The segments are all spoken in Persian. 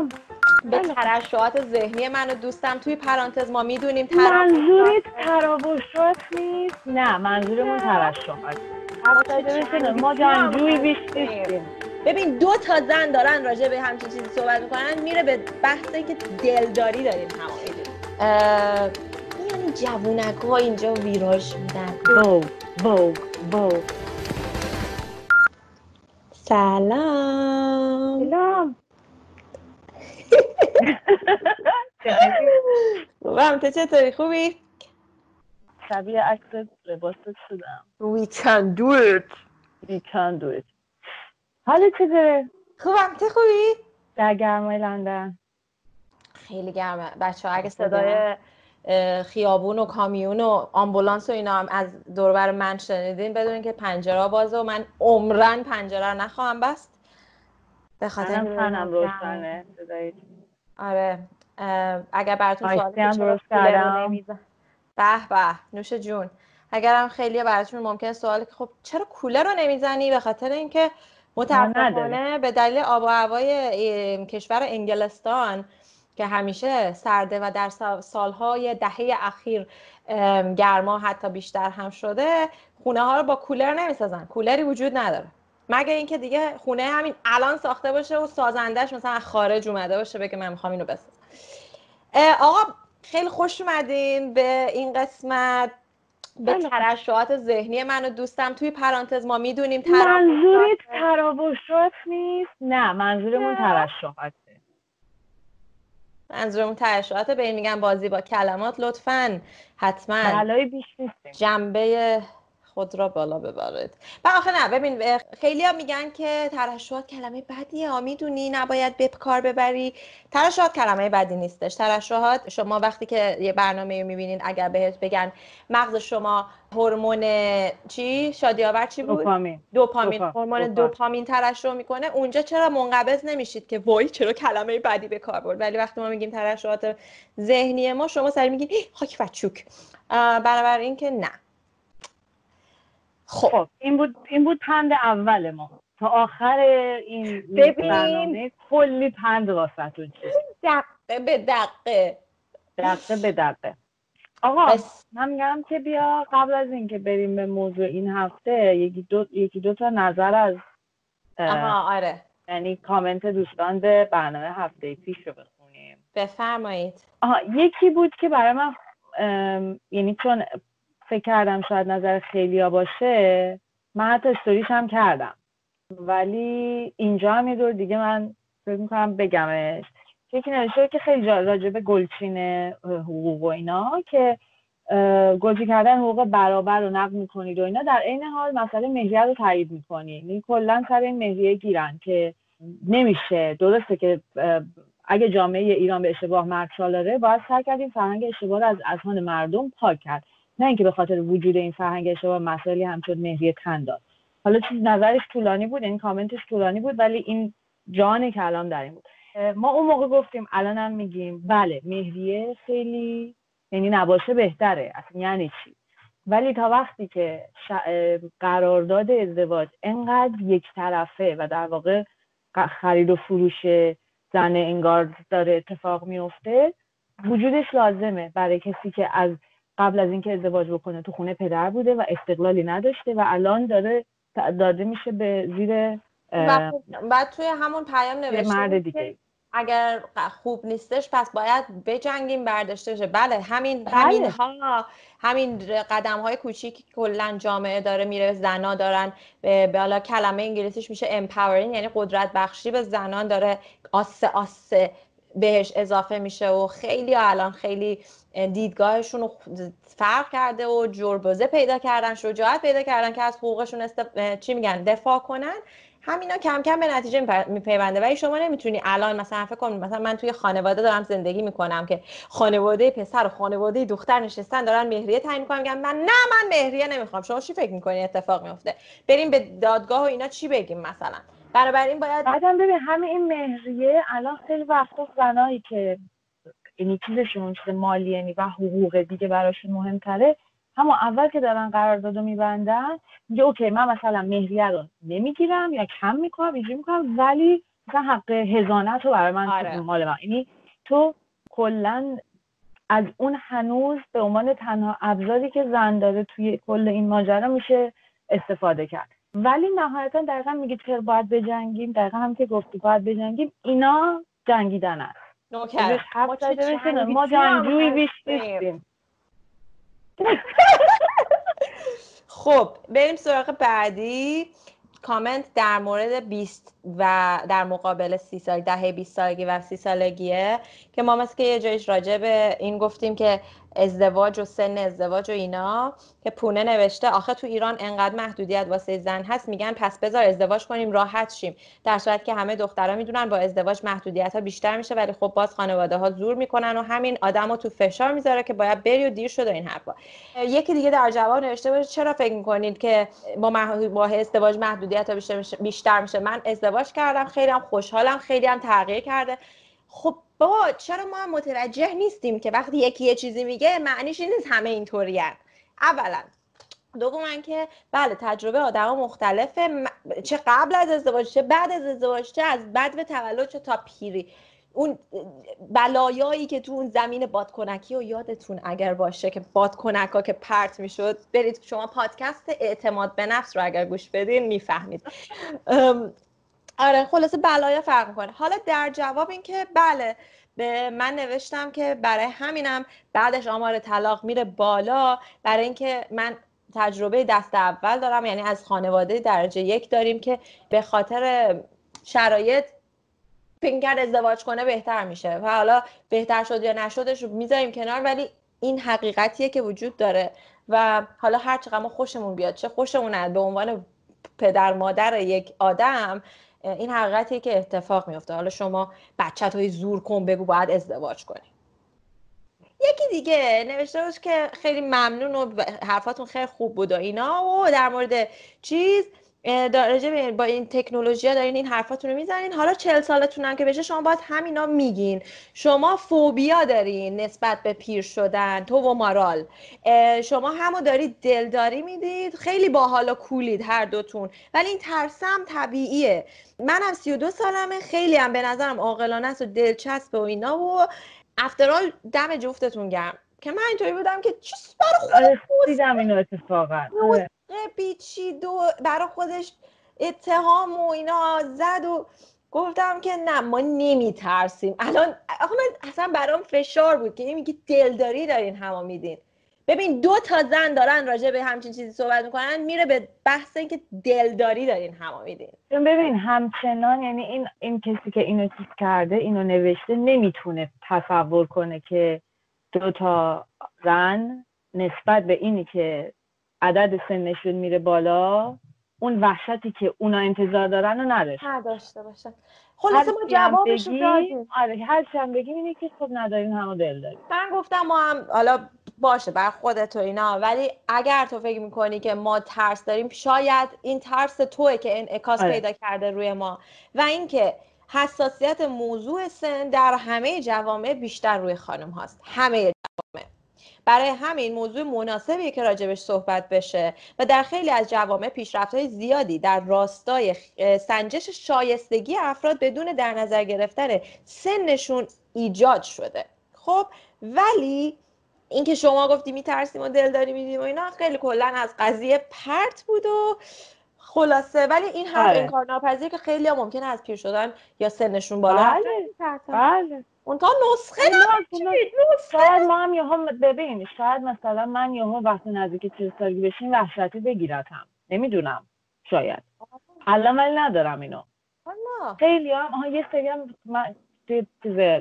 سلام به ترشحات ذهنی من و دوستم توی پرانتز ما می‌دونیم منظورت تراوشات نیست. نه منظورمون ترشحات. ما جانجوی بیش نیستیم. ببین دو تا زن دارن راجع به همچین چیزی صحبت می‌کنن میره به بحثی که دلداری داریم تمام یعنی جوونک ها اینجا ویراژ میدن. بو بو بو سلام. سلام. خوبم تو چطوری؟ خوبی؟ شبیه عکس لباست شدم We can do it. We can do it. حالا چطوره؟ خوبم. تو خوبی؟ در گرمای لندن. خیلی گرمه. بچه ها اگه صدای خیابون و کامیون و آمبولانس و اینا هم از دوربر من شنیدین بدونین که پنجره بازه و من عمرن پنجره نخواهم بست. به خاطر فنم روشنه. آره. اگر براتون سوال درست کردم. به به نوش جون. اگرم خیلی براتون ممکنه سوال که خب چرا کولر رو نمی‌زنی؟ به خاطر اینکه متاسفانه به دلیل آب و هوای کشور انگلستان که همیشه سرده و در سالهای دهه اخیر گرما حتی بیشتر هم شده خونه ها رو با کولر نمی‌سازن. کولری وجود نداره. مگه اینکه دیگه خونه همین الان ساخته باشه و سازندش مثلا خارج اومده باشه بگه من می‌خوام اینو بسازم. آقا خیلی خوش اومدین به این قسمت. به ترشحات ذهنی من و دوستم توی پرانتز ما می‌دونیم منظورت تراوشات نیست؟ نه منظورمون ترشحاته. منظورمون ترشحات به این میگن بازی با کلمات لطفا حتما. جنبه خود را بالا ببرید. و آخه نه ببین خیلی ها میگن که ترشحات کلمه بدیه. ها می‌دونی نباید به کار ببری. ترشحات کلمه بدی نیستش. ترشحات شما وقتی که یه برنامه رو می‌بینین اگر بهت بگن مغز شما هورمون چی؟ شادی آور چی بود؟ دوپامین. دوپامین. هورمون دوپامین ترشح می‌کنه. اونجا چرا منقبض نمیشید که وای چرا کلمه بدی به کار برد؟ ولی وقتی ما میگیم ترشحات ذهنی ما شما سری میگین خاک و چوک بنابراین که نه. خب. این بود این بود پند اول ما. تا آخر این ببین. کلی پند واسهتون دقه به دقه. دقه به دقه. آقا من میگم که بیا قبل از اینکه بریم به موضوع این هفته یکی دو, یکی دو تا نظر از آها آره. یعنی کامنت دوستان به برنامه هفته پیش رو بخونیم. بفرمایید. آها یکی بود که برای من یعنی چون فکر کردم شاید نظر خیلیا باشه من حتی استوریش هم کردم. ولی اینجا هم یه دور دیگه من فکر می‌کنم بگمش. یکی نوشته که خیلی راجبه گلچین حقوق و اینا که گلچین کردن حقوق برابر رو نقد می‌کنید و اینا در عین حال مسئله مهریه رو تایید می‌کنید یعنی کلا سر این مهریه گیرن که نمیشه. درسته که اگه جامعه ایران به اشتباه مرد داره باید سعی کردیم فرهنگ اشتباه رو از اذهان مردم پاک کرد. نه اینکه به خاطر وجود این فرهنگ اشتباه مسائلی همچون مهریه تن داد حالا چیز نظرش طولانی بود این کامنتش طولانی بود ولی این جان کلام در این بود. ما اون موقع گفتیم الان هم میگیم بله مهریه خیلی یعنی نباشه بهتره اصلا یعنی چی؟ ولی تا وقتی که قرارداد ازدواج انقدر یک طرفه و در واقع خرید و فروش زن انگار داره اتفاق میفته وجودش لازمه برای کسی که از قبل از اینکه ازدواج بکنه تو خونه پدر بوده و استقلالی نداشته و الان داره داده میشه به زیر خب، بعد توی همون پیام نوشته مرد دیگه. اگر خوب نیستش پس باید بجنگیم برداشته بله همین بله. همین ها همین قدم های کوچیک کلا جامعه داره میره زنا دارن به حالا کلمه انگلیسیش میشه empowering یعنی قدرت بخشی به زنان داره. آسه آسه. بهش اضافه میشه و خیلی الان خیلی دیدگاهشون فرق کرده و جربزه پیدا کردن شجاعت پیدا کردن که از حقوقشون چی میگن دفاع کنن. همینا کم کم به نتیجه میپیونده. ولی شما نمی‌تونی الان مثلا فکر کن مثلا من توی خانواده دارم زندگی می‌کنم که خانواده پسر و خانواده دختر نشستن دارن مهریه تعیین می‌کنن میگن من نه من مهریه نمی‌خوام. شما چی فکر می‌کنی اتفاق میفته بریم به دادگاه و اینا چی بگیم مثلا؟ بنابراین باید بعدم ببین همه این مهریه الان خیلی وقتا زنایی که یعنی چیزشون چیز مالی یعنی و حقوق دیگه براشون مهمتره همون اول که دارن قرارداد رو میبندن میگه اوکی من مثلا مهریه رو نمی‌گیرم یا کم می‌کنم اینجوری می‌کنم ولی مثلا حق هزانت رو برای من آره. مال من یعنی تو کلا از اون هنوز به عنوان تنها ابزاری که زن داره توی کل این ماجرا میشه استفاده کرد ولی نهایتا دقیقا میگه چرا باید بجنگیم؟ دقیقا هم که گفتی باید بجنگیم. اینا جنگیدن است. نوکر. ما جنگجوی بیش نیستیم. خب بریم سراغ بعدی. کامنت در مورد 20 و در مقابل سی سال دهه 20 سالگی و سی سالگیه که ما مثل که یه جایش راجع به این گفتیم که ازدواج و سن ازدواج و اینا که پونه نوشته. آخه تو ایران انقدر محدودیت واسه زن هست. میگن پس بذار ازدواج کنیم راحت شیم. در صورت که همه دخترها می‌دونن با ازدواج محدودیت ها بیشتر میشه ولی خب باز خانواده ها زور می‌کنن و همین آدم تو فشار می‌ذاره که باید بری و دیر شده این حرفا. یکی دیگه در جواب نوشته باشه چرا فکر می‌کنید که با, با ازدواج محدودیت ها بیشتر میشه؟ بیشتر میشه. من ازدواج کردم خیلی هم خوشحالم خیلی هم تغییر کرده. خب بابا چرا ما هم متوجه نیستیم که وقتی یکی یه چیزی میگه معنیش این نیست همه اینطوری اولا دوما که بله تجربه آدما مختلفه. چه قبل از ازدواج چه بعد از ازدواج چه از بعد به تولد چه تا پیری. اون بلایایی که تو اون زمین بادکنکی و یادتون اگر باشه که بادکنک ها که پرت می‌شد برید شما پادکست اعتماد به نفس رو اگر گوش بدین می‌فهمید. آره خلاصه بلایا فرق می‌کنه. حالا در جواب اینکه بله به من نوشتم که برای همینم بعدش آمار طلاق میره بالا. برای اینکه من تجربه دست اول دارم یعنی از خانواده درجه یک داریم که به خاطر شرایط فکر ازدواج کنه بهتر میشه و حالا بهتر شد یا نشدش می‌ذاریم کنار ولی این حقیقتیه که وجود داره و حالا هر چقدر ما خوشمون بیاد چه خوشمون به عنوان پدر مادر یک آدم این حقیقتیه که اتفاق میفته. حالا شما بچت های زور کن بگو باید ازدواج کنی. یکی دیگه نوشته بود که خیلی ممنون و حرفاتون خیلی خوب بود و اینا و در مورد چیز راجع با این تکنولوژی ها دارین این حرفاتون رو می‌زنین. حالا چل سالتون هم که بشه شما باید همینا میگین. شما فوبیا دارین نسبت به پیر شدن تو و مارال. شما همو دارید دلداری می‌دید خیلی باحال و کولید هر دوتون. ولی این ترسم طبیعیه. منم سی و دو سالمه خیلی هم به نظرم عاقلانه است و دلچسب و اینا و افترال دم جفتتون گرم. که من اینطوری بودم که چیز برای آره، دیدم اینو اتفاقا. آره. پیچید و برای خودش اتهام و اینا زد و گفتم که نه ما نمیترسیم. الان آخه من اصلا برام فشار بود که میگی دلداری دارین هما میدین. ببین دو تا زن دارن راجع به همچین چیزی صحبت می‌کنن میره به بحث اینکه دلداری دارین هما میدین. ببین همچنان یعنی این این کسی که اینو چیز کرده اینو نوشته نمی‌تونه تصور کنه که دو تا زن نسبت به اینی که عدد سنشون میره بالا اون وحشتی که اونا انتظار دارن رو نداشت. نداشته باشن. خلاصه ما جوابش رو دادیم. آره هر چند بگیم اینه که خب نداریم همو دل داریم. من گفتم ما هم حالا باشه بر خودت و اینا ولی اگر تو فکر می‌کنی که ما ترس داریم شاید این ترس توه که انعکاس آره. پیدا کرده روی ما. و اینکه حساسیت موضوع سن در همه جوامع بیشتر روی خانم هاست. همه جوامع. برای همین موضوع مناسبیه که راجبش صحبت بشه و در خیلی از جوامع پیشرفت های زیادی در راستای سنجش شایستگی افراد بدون در نظر گرفتن سنشون ایجاد شده. خب ولی اینکه شما گفتی میترسیم و دلداری میدیم و اینا خیلی کلا از قضیه پرت بود و خلاصه. ولی این هم آره. کار ناپذیر که خیلی ها ممکنه از پیر شدن یا سنشون بالا بله بله. اون تا نسخه شاید ما هم یهو ببین شاید مثلا من یهو وقتی نزدیک چیز سالگی بشین وحشتی بگیرتم. نمی‌دونم. شاید. الان ولی ندارم اینو. خیلی هم یه سری هم من چیز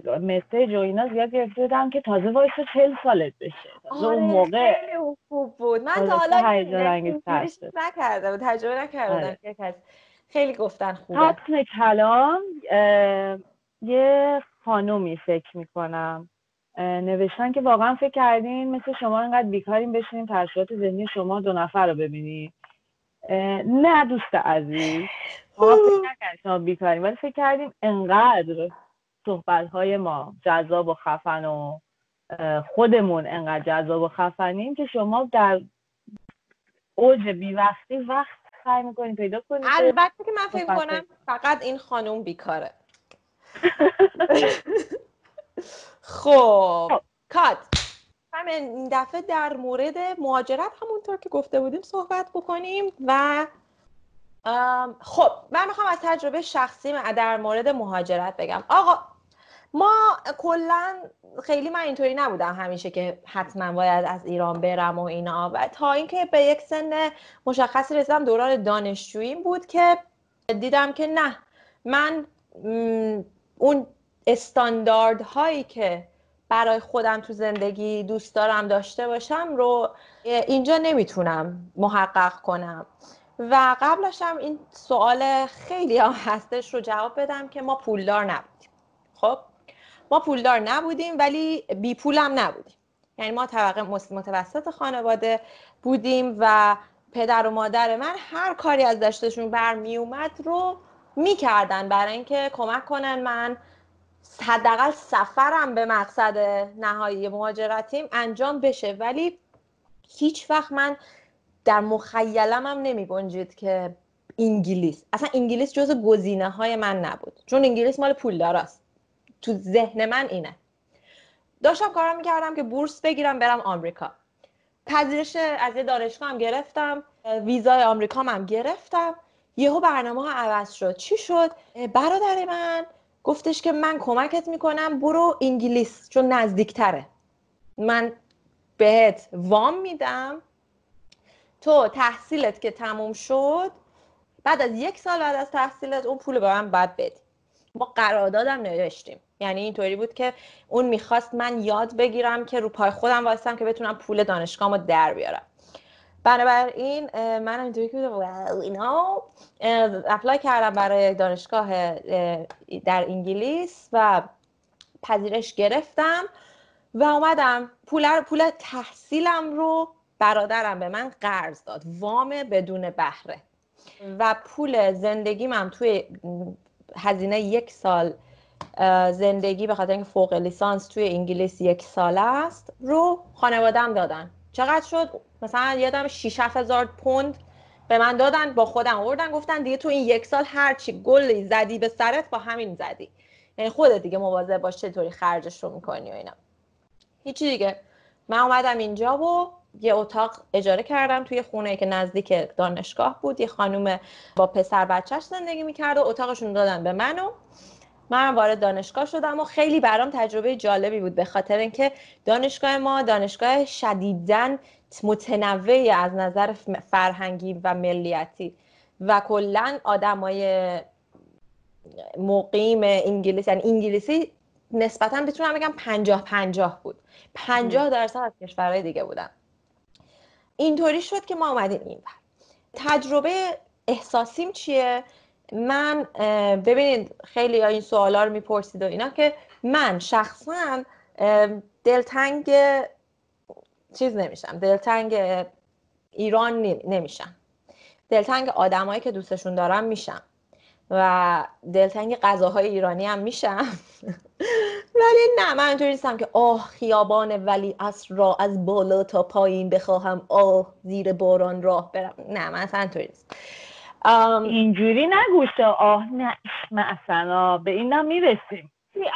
مسیج و اینا زیاد گرفته بودم که تازه وایس چل سالت بشه. تازه اون آره، موقع خوب بود. من تا حالا نکردم تجربه نکردم آره. خیلی گفتن خوبه. حتم کلام یه خانومی فکر می‌کنم. نوشتن که واقعا فکر کردین مثل شما اینقدر بیکاریم بشینیم ترشیات ذهنی شما دو نفر رو ببینید نه دوست عزیز. ما فکر نکردیم شما بیکاریم ولی فکر کردیم انقدر صحبت های ما جذاب و خفن و خودمون انقدر جذاب و خفنیم که شما در اوج بیوقتی وقت سعی می‌کنید پیدا کنید البته که من فکر کنم فقط این خانوم بیکاره. خب, خب. کات همین این دفعه در مورد مهاجرت همونطور که گفته بودیم صحبت بکنیم و خب من می‌خوام از تجربه شخصی در مورد مهاجرت بگم. آقا ما کلا خیلی من اینطوری نبودم همیشه که حتما باید از ایران برم و اینا. و تا اینکه به یک سن مشخصی رسیدم دوران دانشجویی بود که دیدم که نه من اون استاندارد هایی که برای خودم تو زندگی دوست دارم داشته باشم رو اینجا نمی‌تونم محقق کنم. و قبلش این سوال خیلی هم هستش رو جواب بدم که ما پولدار نبودیم. خب؟ ما پولدار نبودیم ولی بی پولم نبودیم. یعنی ما طبقه متوسط خانواده بودیم و پدر و مادر من هر کاری از داشتشون برمی اومد رو می‌کردن برای اینکه کمک کنن من حداقل سفرم به مقصد نهایی مهاجرتیم انجام بشه. ولی هیچ وقت من در مخیلم هم نمی گنجید که انگلیس. اصلا انگلیس جز گزینه های من نبود. چون انگلیس مال پولداراست تو ذهن من اینه. داشتم کارم می‌کردم که بورس بگیرم برم آمریکا. پذیرش از یه دانشگاه هم گرفتم. ویزای آمریکا هم گرفتم. یهو برنامه ها عوض شد. چی شد؟ برادر من گفتش که من کمکت می‌کنم برو انگلیس چون نزدیکتره. من بهت وام میدم. تو تحصیلت که تموم شد بعد از یک سال بعد از تحصیلت اون پول به من باید بدی. ما قراردادم نوشتیم. یعنی اینطوری بود که اون می‌خواست من یاد بگیرم که رو پای خودم واسم که بتونم پول دانشگاهمو در بیارم. بنابراین من اینطوری که اینا اپلای کردم برای دانشگاه در انگلیس و پذیرش گرفتم و اومدم. پول پول تحصیلم رو برادرم به من قرض داد وام بدون بهره. و پول زندگی من توی هزینه یک سال زندگی به خاطر اینکه فوق لیسانس توی انگلیس یک سال است رو خانوادم دادن. چقدر شد؟ مثلا یادم 6 هزار پوند به من دادن با خودم آوردن گفتن دیگه تو این یک سال هرچی گلی زدی به سرت با همین زدی. یعنی خودت دیگه مواظب باش چطوری خرجش رو می‌کنی و اینا. هیچی دیگه. من اومدم اینجا و یه اتاق اجاره کردم توی خونه که نزدیک دانشگاه بود. یه خانوم با پسر بچهش زندگی می‌کرد و اتاقشون دادن به من و من وارد دانشگاه شدم و خیلی برام تجربه جالبی بود به خاطر اینکه دانشگاه ما دانشگاه شدیدن متنوعی از نظر فرهنگی و ملیتی و کلا آدمای مقیم انگلیس یعنی انگلیسی نسبتا بتونم بگم پنجاه پنجاه بود. پنجاه درصد از کشورهای دیگه بودن. اینطوری شد که ما اومدیم این بر. تجربه احساسیم چیه؟ من ببینید خیلی این سوالا رو می‌پرسید و اینا که من شخصا دلتنگ چیز نمیشم. دلتنگ ایران نمیشم. دلتنگ آدمایی که دوستشون دارم میشم. و دلتنگ غذاهای ایرانی هم میشم. ولی نه من اینطوری نیستم که آه خیابان ولی از را از بالا تا پایین بخواهم. آه زیر باران راه برم. نه من اصلا اینطوری نیست اینجوری نگوشه آه نه اصلا به اینم می‌رسیم.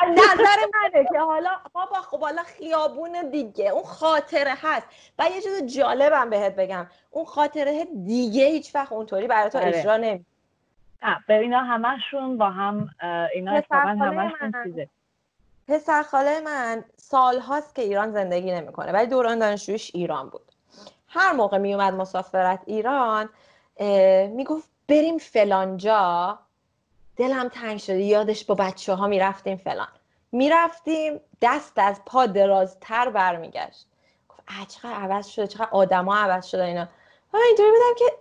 نظر منه که حالا بابا خب حالا خیابون دیگه اون خاطره هست. و یه چیز جالبم بهت بگم. اون خاطره دیگه هیچ وقت اونطوری برای تو آره. اجرا نمی به اینا همشون با هم اینا همشون چیزه. پسر خاله من سال هاست که ایران زندگی نمی‌کنه ولی دوران دانشجویش ایران بود. هر موقع می اومد مسافرت ایران می‌گفت بریم فلانجا. دلم تنگ شده. یادش با بچه ها می‌رفتیم فلان. می‌رفتیم دست از پا درازتر برمیگشت. گفت چقدر عوض شده چقدر آدما عوض شده اینا. اینطوری بودم که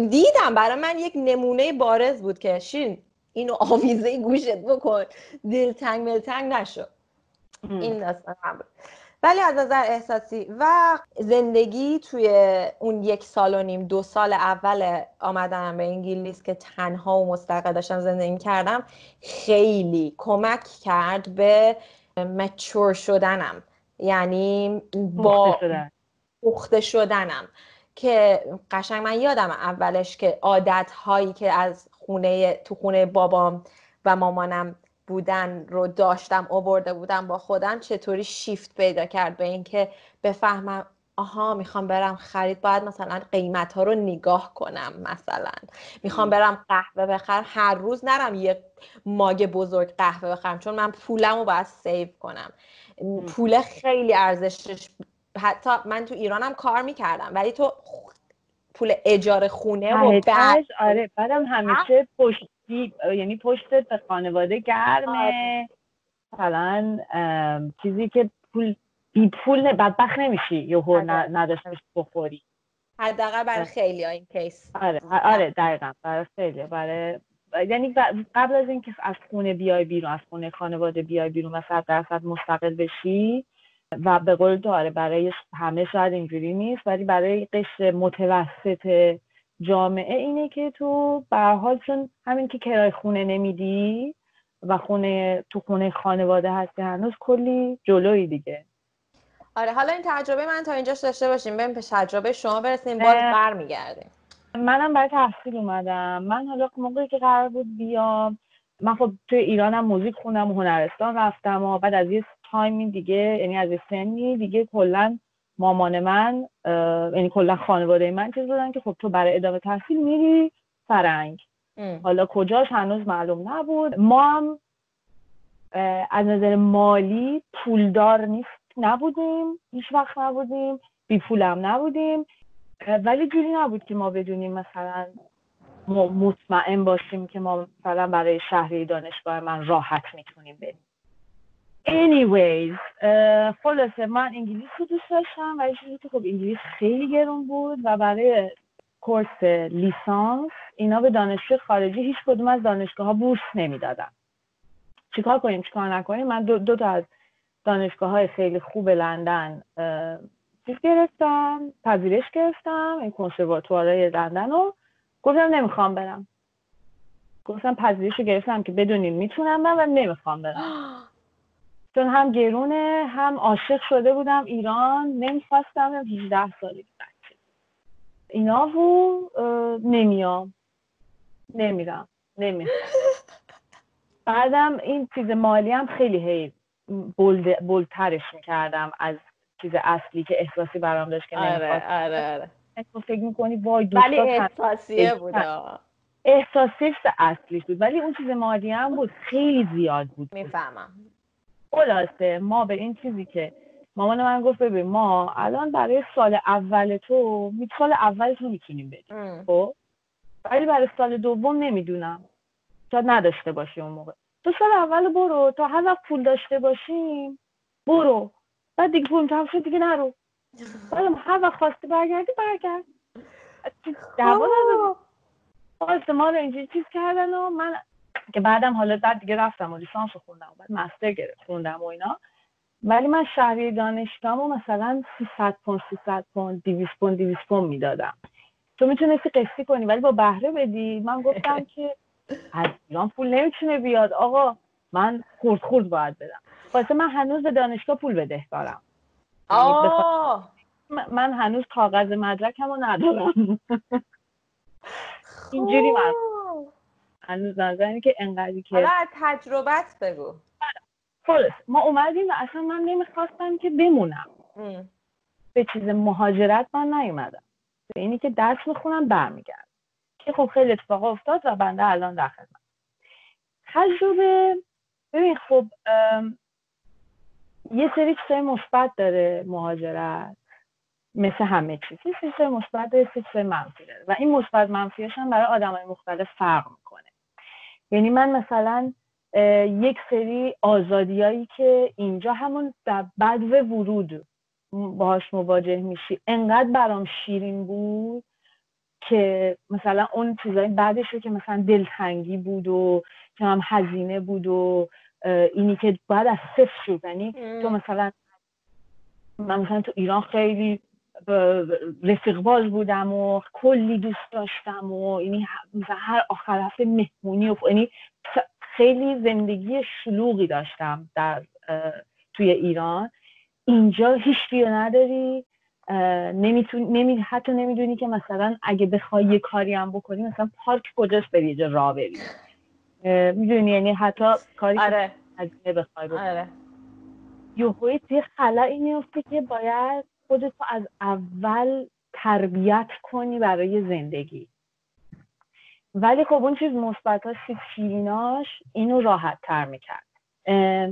دیدم برای من یک نمونه بارز بود که شین اینو آویزه گوشت بکن. دلتنگ ملتنگ نشو این داستان هم بود. ولی از نظر احساسی و زندگی توی اون یک سال و نیم دو سال اول آمدنم به انگلیس که تنها و مستقل داشتم زندگی کردم خیلی کمک کرد به مچور شدنم. یعنی با پخته شدنم. که قشنگ من یادم اولش که عادت هایی که از خونه تو خونه بابام و مامانم بودن رو داشتم آورده بودم با خودم چطوری شیفت پیدا کرد به اینکه بفهمم آها می‌خوام برم خرید باید مثلا قیمت ها رو نگاه کنم مثلا. می‌خوام برم قهوه بخرم هر روز نرم یه ماگ بزرگ قهوه بخرم چون من پولم رو باید سیو کنم. پول خیلی ارزشش حتی من تو ایرانم کار می‌کردم ولی تو پول اجاره خونه و بعد آره بعدم همیشه پشتی یعنی پشتت به خانواده گرمه. آره. مثلا چیزی که پول بی پول بدبخت نمیشی یهو نداشته بخوری. حداقل برای خیلی این کیس. آره آره دقیقا برای خیلی برای یعنی قبل از اینکه از خونه بیای بیرون از خونه خانواده بیای بیرون و صد درصد مستقل بشی و به قول تو آره برای همه شاید اینجوری نیست ولی برای قشر متوسط جامعه اینه که تو به حال چون همین که کرای خونه نمیدی و خونه تو خونه خانواده هستی هنوز کلی جلوی دیگه. آره حالا این تجربه من تا اینجاش داشته باشیم. بریم به تجربه شما برسیم باز برمیگردیم. منم برای تحصیل اومدم. من حالا موقعی که قرار بود بیام من خب توی ایرانم موزیک خوندم و هنرستان رفتم و بعد از یه تایمی دیگه یعنی از یه سنی دیگه کلا مامان من یعنی کلا خانواده من چیز بودن که خب تو برای ادامه تحصیل میری فرنگ. حالا کجاش؟ هنوز معلوم نبود. ما هم از نظر مالی پولدار نیست نبودیم. هیچ وقت نبودیم. بی پولم نبودیم. ولی جوری نبود که ما بدونیم مثلا مطمئن باشیم که ما مثلا برای شهری دانشگاه من راحت می‌تونیم بریم. Anyways خلاصه من انگلیس رو دوست داشتم ولی چیزی که خب انگلیس خیلی گرون بود و برای کورس لیسانس اینا به دانشجو خارجی هیچ کدوم از دانشگاه ها بورس نمی‌دادن. چیکار کنیم چیکار نکنیم؟ من دو, دو تا از دانشگاه های خیلی خوب لندن چیز گرفتم پذیرش گرفتم این کنسرواتوارای لندن رو. گفتم نمی‌خوام برم. گفتم پذیرش رو گرفتم که بدونین می‌تونم من و نمی‌خوام برم. چون هم گرونه هم عاشق شده بودم ایران نمی‌خواستم 18 سالی بچه. اینا و نمیام. نمیرم. نمی‌خوام. بعدم این چیز مالی هم خیلی هی بولد بولترش می‌کردم از چیز اصلی که احساسی برام داشت که آره آره آره. تو فکر می‌کنی وای ولی احساسیه بود احساسی اصلی بود. ولی اون چیز مادی هم بود. خیلی زیاد بود. می‌فهمم. خلاصه ما به این چیزی که مامان من گفت ببین ما الان برای سال اول تو سال اول تو می‌تونیم بریم. خب؟ ولی برای سال دوم نمی‌دونم. شاید نداشته باشی اون موقع. تو سال اول برو. تا هر وقت پول داشته باشیم برو. بعد دیگه پول تمام شد دیگه نرو. بعدم هر وقت خواسته برگردی برگرد. دعوا نداره ما رو اینجوری چیز کردن و من که بعدم حالا بعد دیگه رفتم و لیسانس خوندم و بعد مستر خوندم و اینا. ولی من شهری دانشگاه و مثلا 300 پوند 300 پوند 200 پوند 200 پوند می‌دادم. تو می‌تونستی قسطی کنی ولی با بهره بدی. من گفتم که از ایران پول نمی‌تونه بیاد. آقا من خورد خورد باید بدم. واسه من هنوز به دانشگاه پول بدهکارم یعنی من هنوز کاغذ مدرکم رو ندارم. اینجوری من هنوز نظر که انقدری که حالا تجربت بگو. خلاص ما اومدیم و اصلا من نمی‌خواستم که بمونم. به چیز مهاجرت من نیومدم. به اینی که درس می‌خونم برمیگرد که خب خیلی اتفاق افتاد و بنده الان در خدمت تجربه ببین خب یه سری چیزای مثبت داره مهاجرت. مثل همه چیز. یه سری مثبت داره یه سری منفی داره. و این مثبت منفیش هم برای آدمای مختلف فرق می‌کنه. یعنی من مثلا یک سری آزادیایی که اینجا همون در بعد ورود باهاش مواجه میشی. انقدر برام شیرین بود که مثلا اون چیزای بعدش رو که مثلا دلتنگی بود و که هم هزینه بود و اینی که باید از صفر شد. یعنی تو مثلا من مثلا تو ایران خیلی باز بودم و کلی دوست داشتم و یعنی هر آخر هفته مهمونی و یعنی خیلی زندگی شلوغی داشتم در توی ایران اینجا هیچ نداری نمی‌تونی نمی حتی نمی‌دونی که مثلا اگه بخوای یه کاری هم بکنی مثلا پارک کجاست بری یه جا راه بری می‌دونی یعنی حتی کاری آره. که بخوای آره. یوهوی توی خلایی میفته که باید خودتو از اول تربیت کنی برای زندگی. ولی خب اون چیز مثبتاش شیریناش اینو راحت تر می‌کرد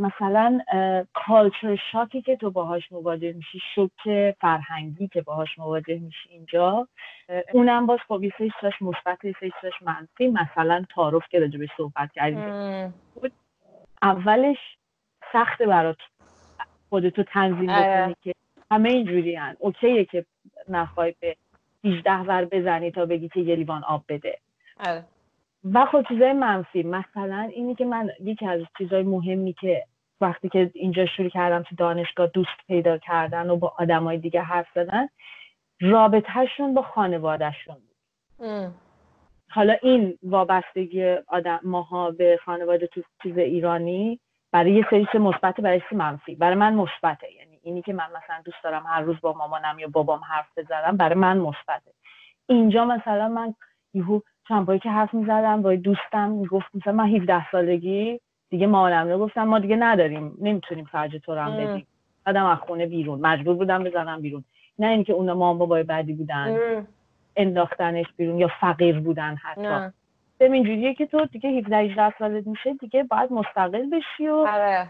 مثلا کالچر شاکی که تو باهاش مواجه میشی شوک فرهنگی که باهاش مواجه میشی اینجا اونم باز خب یه سیستش مثبت یه سیستش منفی. مثلا تعارف که راجبش صحبت کردیم. اولش سخته برات خودتو تنظیم آره. بکنی که همه اینجوری هن. اوکیه که نخوای به 18 ور بزنی تا بگی که یه لیوان آب بده. آره. و خب چیزای منفی مثلا اینی که من یکی از چیزای مهمی که وقتی که اینجا شروع کردم تو دانشگاه دوست پیدا کردن و با آدمای دیگه حرف زدن رابطهشون با خانوادهشون بود. حالا این وابستگی آدم ماها به خانواده تو چیز ایرانی برای یه سری مثبت برای منفی. برای من مثبته یعنی اینی که من مثلا دوست دارم هر روز با مامانم یا بابام حرف بزنم برای من مثبته. اینجا مثلا من یهو چند که حرف می‌زدم با دوستم می‌گفت مثلا من 17 سالگی دیگه مامانم رو گفتم ما دیگه نداریم نمی‌تونیم خرج تو رو بدیم. بعدم از خونه بیرون مجبور بودم بزنم بیرون. نه اینکه اونا مام بابای بعدی بودن انداختنش بیرون یا فقیر بودن حتی. به اینجوریه که تو دیگه 17 18 سالت میشه دیگه باید مستقل بشی و آره.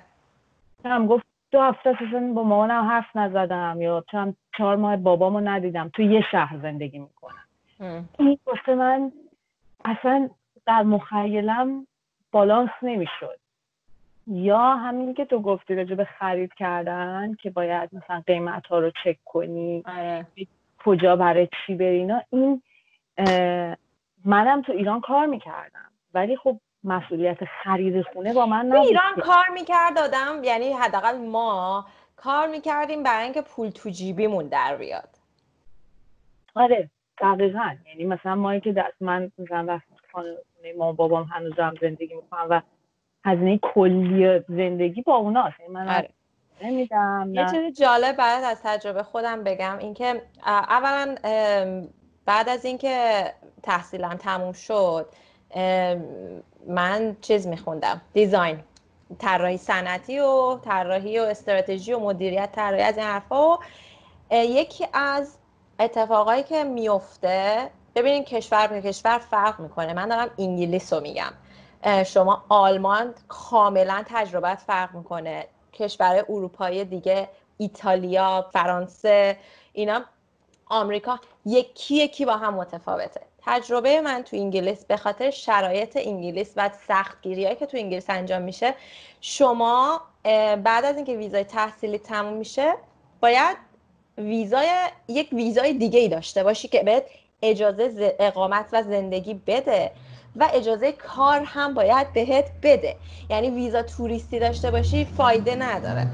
هم گفت دو هفته اصلا با مامانم حرف نزدم یا چند چهار ماه بابامو ندیدم. تو یه شهر زندگی می‌کنم. این واسه من اصلا در مخیلم بالانس نمی‌شد. یا همین که تو گفتی راجع به خرید کردن که باید مثلا قیمت ها رو چک کنی آره. کجا برای چی برینا این منم تو ایران کار می‌کردم. ولی خب مسئولیت خرید خونه با من نبود ایران کار می‌کرد آدم یعنی حداقل ما کار می‌کردیم برای اینکه پول تو جیبیمون در بیاد. آره دقیقا. یعنی مثلا ما که دست من مثلا وقت خانه ما بابام هنوز هم زندگی می‌کنم و هزینه کلی زندگی با اوناست. یعنی من آره. نمیدم یه چیز جالب بعد از تجربه خودم بگم اینکه اولا بعد از اینکه تحصیلم تموم شد من چیز میخوندم. دیزاین. طراحی صنعتی و طراحی و استراتژی و مدیریت طراحی از این حرفا. و یکی از اتفاقایی که میفته ببینید کشور به کشور فرق می‌کنه. من دارم انگلیس رو میگم شما آلمان کاملا تجربت فرق می‌کنه. کشور اروپایی دیگه ایتالیا فرانسه اینا آمریکا یکی یکی با هم متفاوته. تجربه من تو انگلیس به خاطر شرایط انگلیس و سختگیری که تو انگلیس انجام میشه شما بعد از اینکه ویزای تحصیلی تموم میشه باید ویزای یک ویزای دیگه ای داشته باشی که بهت اجازه اقامت و زندگی بده و اجازه کار هم باید بهت بده. یعنی ویزا توریستی داشته باشی فایده نداره.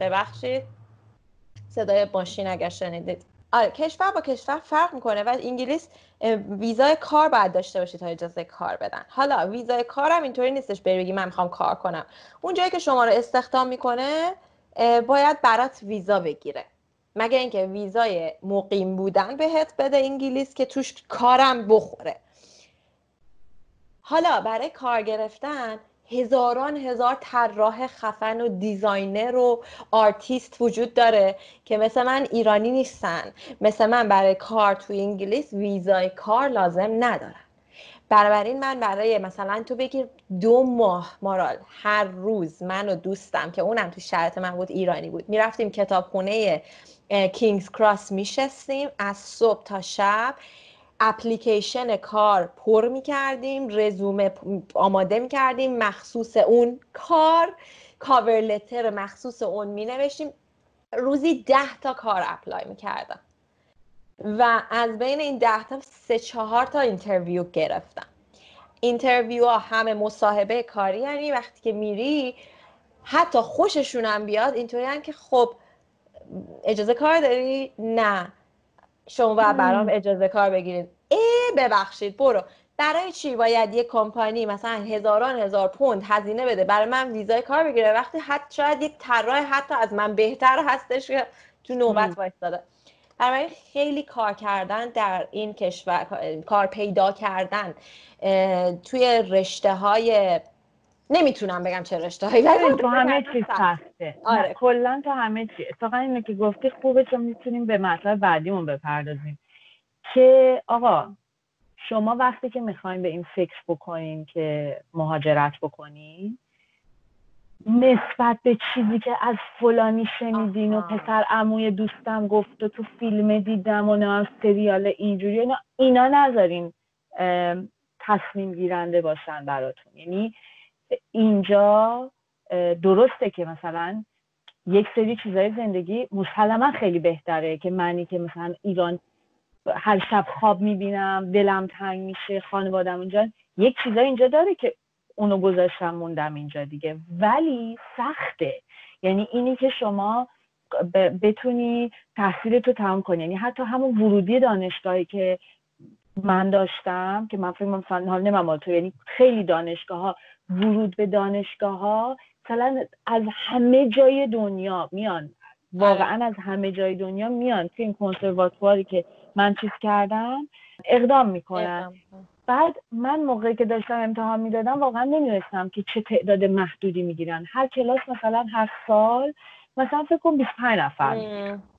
ببخشید. صدای ماشین اگر شنیدید. آره کشور با کشور فرق می‌کنه و انگلیس ویزای کار باید داشته باشی تا اجازه کار بدن. حالا ویزای کارم اینطوری نیستش بری بگی من می‌خوام کار کنم. اون جایی که شما رو استخدام می‌کنه باید برات ویزا بگیره. مگه اینکه ویزای مقیم بودن بهت بده انگلیس که توش کارم بخوره. حالا برای کار گرفتن هزاران هزار طراح خفن و designer و آرتیست وجود داره که مثل من ایرانی نیستن. مثل من برای کار تو انگلیس ویزای کار لازم ندارن. بنابراین من برای مثلا تو بگیر دو ماه مارال هر روز من و دوستم که اونم تو شرط من بود ایرانی بود. می‌رفتیم کتابخونه کینگز کراس میشستیم از صبح تا شب. اپلیکیشن کار پر می کردیم رزومه آماده می کردیم مخصوص اون کار cover letter مخصوص اون می نوشتیم روزی ده تا کار apply می کردم و از بین این ده تا سه چهار تا interview گرفتم. interview ها همه مصاحبه کاری یعنی وقتی که میری حتی خوششونم بیاد اینطوری که خب اجازه کار داری؟ نه. شما برام اجازه کار بگیرید. ای ببخشید برو. برای چی باید یک کمپانی مثلا هزاران هزار پوند هزینه بده؟ برای من ویزای کار بگیره. وقتی حتی شاید یک طراح حتی از من بهتر هستش که تو نوبت وایستاده. برای خیلی کار کردن در این کشور کار پیدا کردن توی رشته های نمی‌تونم بگم چه رشته هایی ولی تو همه چیز سخته آره. کلا تو همه چیز اتفاقا اینو که گفتی خوبه چون می‌تونیم به مطلب بعدیمون بپردازیم. که آقا شما وقتی که می‌خواین به این فکر بکنین که مهاجرت بکنین نسبت به چیزی که از فلانی شنیدین و پسر عموی دوستم گفت و تو فیلم دیدم و نه سریال اینجوری اینا, اینا نذارین تصمیم گیرنده باشن براتون. یعنی اینجا درسته که مثلا یک سری چیزای زندگی مسلما خیلی بهتره که منی که مثلا ایران هر شب خواب می‌بینم دلم تنگ میشه خانوادم اونجا. یک چیزای اینجا داره که اونو گذاشتم موندم اینجا دیگه. ولی سخته. یعنی اینی که شما بتونی تحصیل تو تمام کنی. یعنی حتی همون ورودی دانشگاهی که من داشتم که من فکر مثلا حال نمیم تو یعنی خیلی دانشگاه ها ورود به دانشگاه ها مثلا از همه جای دنیا میان. واقعا از همه جای دنیا میان که این کنسرواتواری که من چیز کردم اقدام می‌کنن. بعد من موقعی که داشتم امتحان می‌دادم واقعا نمی‌دونستم که چه تعداد محدودی می‌گیرن. هر کلاس مثلا هر سال مثلا فکر کنم 25 نفر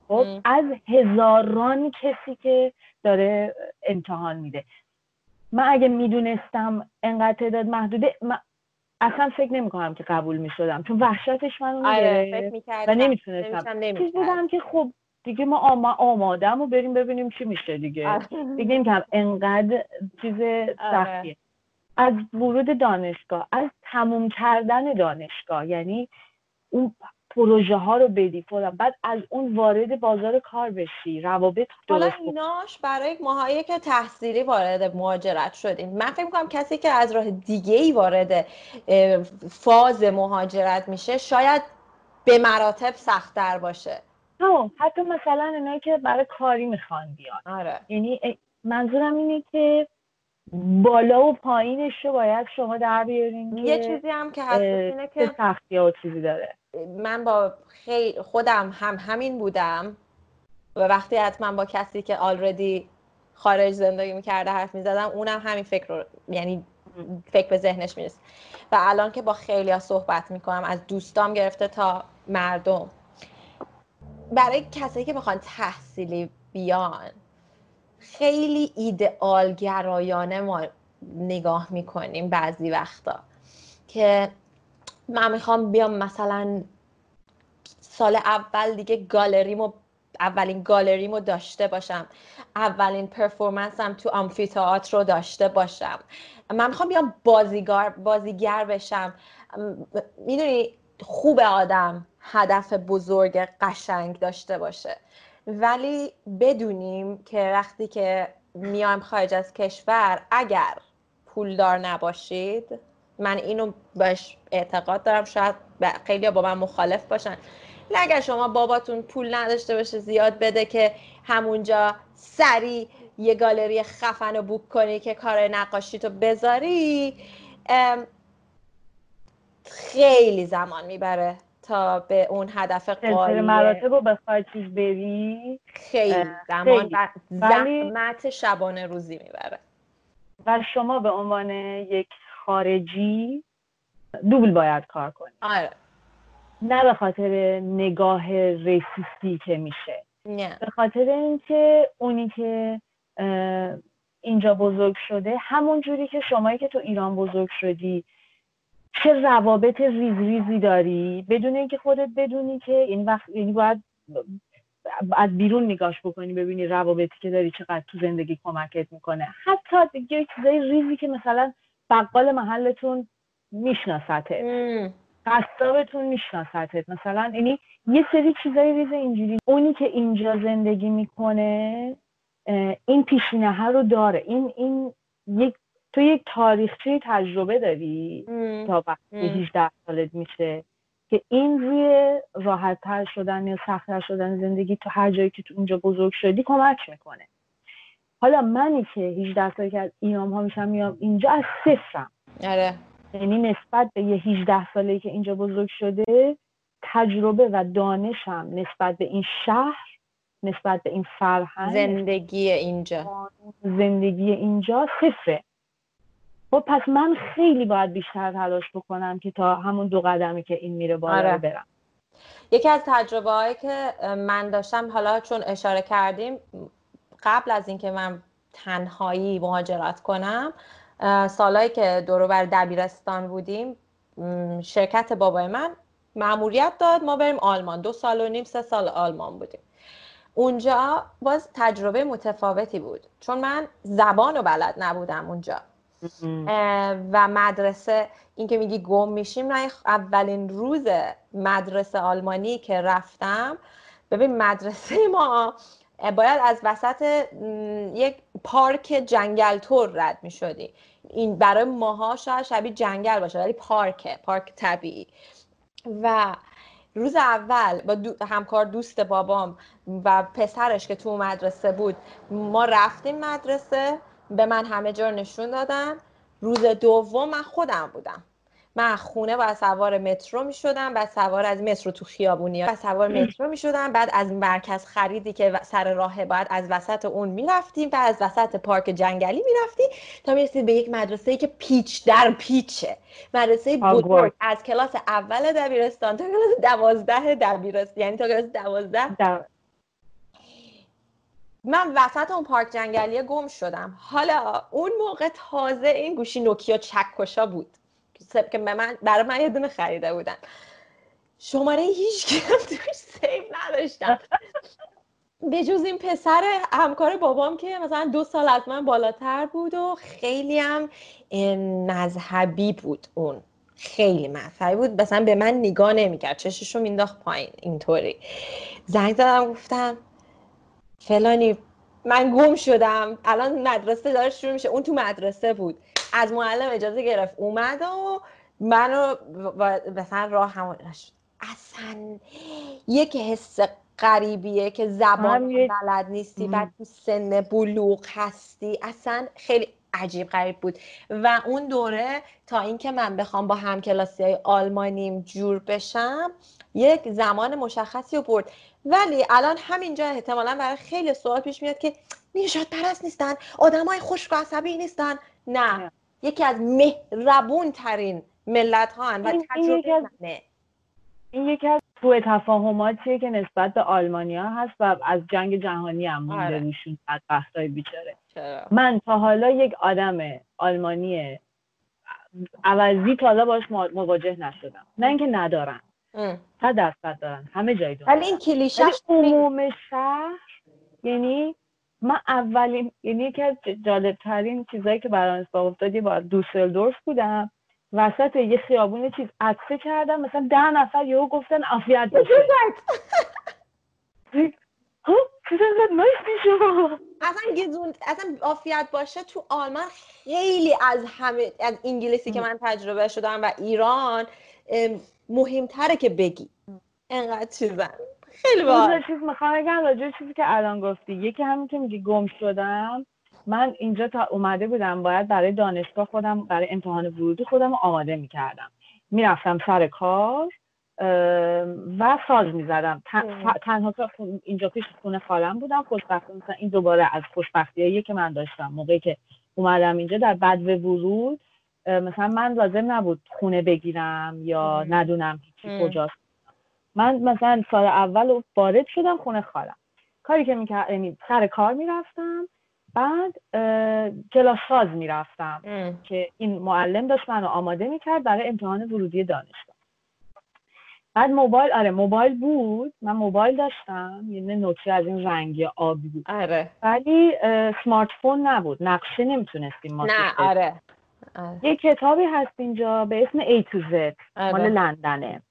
خب از هزاران کسی که داره امتحان میده. من اگه می‌دونستم انقدر تعداد محدوده اصلا فکر نمی کنم که قبول می شدم چون وحشتش من آره و نمی‌تونستم. چیز بودم که خب دیگه ما آما آمادم و بریم ببینیم چی میشه دیگه. آره. دیگه که انقدر چیز آره. سختیه. از ورود دانشگاه از تموم کردن دانشگاه یعنی اون پروژه ها رو بدی. فلان. بعد از اون وارد بازار کار بشی. روابط حالا ایناش برای ماهایی که تحصیلی وارد مهاجرت شدیم من فکر می‌کنم کسی که از راه دیگه ای وارد فاز مهاجرت میشه شاید به مراتب سختتر باشه. همون حتی مثلا اینایی که برای کاری می‌خوان بیان. آره. یعنی منظورم اینه که بالا و پایینش رو باید شما در بیارین یه چیزی هم که هست اینه که سختی و چیزی داره. من با خیلی خودم هم همین بودم و وقتی حتما با کسی که آلردی خارج زندگی می‌کرده حرف می‌زدم اونم همین فکر رو یعنی فکر به ذهنش می‌رسه و الان که با خیلی ها صحبت می‌کنم از دوستام گرفته تا مردم. برای کسایی که بخوان تحصیلی بیان خیلی ایدئال گرایانه ما نگاه می‌کنیم بعضی وقتا که من می‌خوام بیام مثلا سال اول دیگه گالریمو اولین گالریمو داشته باشم. اولین پرفورمنسم تو آمفی رو داشته باشم. من می‌خوام بیام بازیگر بازیگر بشم. می‌دونی خوب آدم هدف بزرگ قشنگ داشته باشه. ولی بدونیم که وقتی که میایم خارج از کشور اگر پولدار نباشید من اینو باش اعتقاد دارم شاید خیلی با من مخالف باشن. اگر شما باباتون پول نداشته باشه زیاد بده که همونجا سری یه گالری خفن رو بوک کنی که کار نقاشی تو بذاری خیلی زمان می‌بره تا به اون هدف قایه مراتب رو بخوای چیز بری خیلی زمان زحمت شبانه روزی می‌بره. و شما به عنوان یک خارجی دوبل باید کار کنی. آره. نه به خاطر نگاه ریسیستی که میشه. نه. به خاطر اینکه اونی که اینجا بزرگ شده همون جوری که شمایی که تو ایران بزرگ شدی چه روابط ریز ریزی داری؟ بدون اینکه خودت بدونی که این وقت یعنی باید از بیرون نگاش بکنی ببینی روابطی که داری چقدر تو زندگی کمکت می‌کنه. حتی یه چیزای ریزی که مثلا بقال محلتون میشناستت قصابتون میشناستت مثلا یعنی یه سری چیزای ریز اینجوری. اونی که اینجا زندگی می‌کنه این پیشینه رو داره. این این یک تو یک تاریخچه تجربه داری تا وقتی 18 سالت میشه که این روی راحت تر شدن یا سختتر شدن زندگی تو هر جایی که تو اونجا بزرگ شدی کمک می‌کنه. حالا منی که 18 سالی که از ایران ها میشم میام اینجا از صفرم. آره. یعنی نسبت به یه 18 ساله که اینجا بزرگ شده تجربه و دانشم نسبت به این شهر نسبت به این فرهنگ زندگی اینجا. زندگی اینجا صفره. خب پس من خیلی باید بیشتر تلاش بکنم که تا همون دو قدمی که این میره بالا آره. برم. یکی از تجربه هایی که من داشتم حالا چون اشاره کردیم قبل از اینکه من تنهایی مهاجرت کنم سالهایی که دورو بر دبیرستان بودیم شرکت بابای من معموریت داد. ما بریم آلمان. دو سال و نیم سه سال آلمان بودیم. اونجا باز تجربه متفاوتی بود. چون من زبان رو بلد نبودم اونجا. و مدرسه اینکه میگی گم میشیم نه اولین روز مدرسه آلمانی که رفتم ببین مدرسه ما باید از وسط یک پارک جنگل تور رد می شدی این برای ماها شاید شبیه جنگل باشه ولی پارکه پارک طبیعی. و روز اول با همکار دوست بابام و پسرش که تو مدرسه بود ما رفتیم مدرسه به من همه جا نشون دادن. روز دوم من خودم بودم. من خونه با سوار مترو می شدم بعد سوار از مترو تو خیابونی بعد سوار مترو می شدم بعد از مرکز خریدی که سر راه باید از وسط اون می رفتیم بعد از وسط پارک جنگلی می رفتیم تا می رسید به یک مدرسه که پیچ در پیچه. مدرسه بزرگ. از کلاس اول دبیرستان تا کلاس دوازده دبیرستان یعنی تا کلاس دوازده. من وسط اون پارک جنگلی گم شدم. حالا اون موقع تازه این گوشی نوکیا چکشا بود. که من برای من یه دونه خریده بودن. شماره هیچ کم توش سیو نداشتم. به جز این پسر همکار بابام که مثلا دو سال از من بالاتر بود و خیلی هم مذهبی بود اون. خیلی مذهبی بود. مثلا به من نگاه نمی‌کرد. چششو مینداخت پایین. اینطوری. زنگ زدم گفتم فلانی من گم شدم. الان مدرسه داره شروع میشه. اون تو مدرسه بود. از معلم اجازه گرفت. اومد و منو مثلا راه همون اصلا یک حس غریبیه که زبان بلد نیستی و تو سن بلوغ هستی. اصلا خیلی عجیب غریب بود. و اون دوره تا اینکه من بخوام با همکلاسی های آلمانیم جور بشم یک زمان مشخصی رو برد. ولی الان همینجا احتمالا برای خیلی سوال پیش میاد که نیشاد پرست نیستن آدمای خشک و عصبی نیستن. نه, یکی از مهربون ترین ملت ها و این تجربه این یکی, این یکی از تو تفاهماتیه که نسبت به آلمانیا هست و از جنگ جهانی هم مونده آره. روشون از بیچاره. من تا حالا یک آدم آلمانی عوضی تا حالا باش مواجه نشدم. نه اینکه ندارم. صد درصد دارن. همه جای دنیا ولی این کلیشه عموم شهر یعنی من اولین یعنی یکی از جالبترین چیزایی که برام اتفاق افتاد یه بار دوسلدورف بودم. وسط یه خیابون چیز عکسه کردم. مثلا ده نفر یهو گفتن عافیت اصلا گزون اصلا عافیت باشه تو آلمان خیلی از همه از انگلیسی که من تجربه شدم و ایران مهمتره که بگی. انقدر چیزن خیلی باحال. چیز می‌خوام بگم راجع چیزی که الان گفتی. یکی همین که میگی گم شدم. من اینجا تا اومده بودم باید برای دانشگاه خودم برای امتحان ورودی خودم آماده می‌کردم. می‌رفتم سر کار و ساز می‌زدم. تنها اینجا پیش خونه خالم بودم. خوشبختی مثلا این دوباره از خوشبختی که من داشتم موقعی که اومدم اینجا در بد ورود مثلا من لازم نبود خونه بگیرم یا ندونم هیچی کجاست. من مثلا سال اول وارد شدم خونه خالم. کاری که می‌کرد یعنی سر کار می‌رفتم بعد کلاس ساز می‌رفتم که این معلم داشت منو آماده می‌کرد برای امتحان ورودی دانشگاه. بعد موبایل آره موبایل بود. من موبایل داشتم. یعنی نوکیه از این رنگی آبی بود. آره. ولی سمارت فون نبود. نقشه نمی‌تونستیم ما نه آره. یه کتابی هست اینجا به اسم A to Z آره. مال لندنه.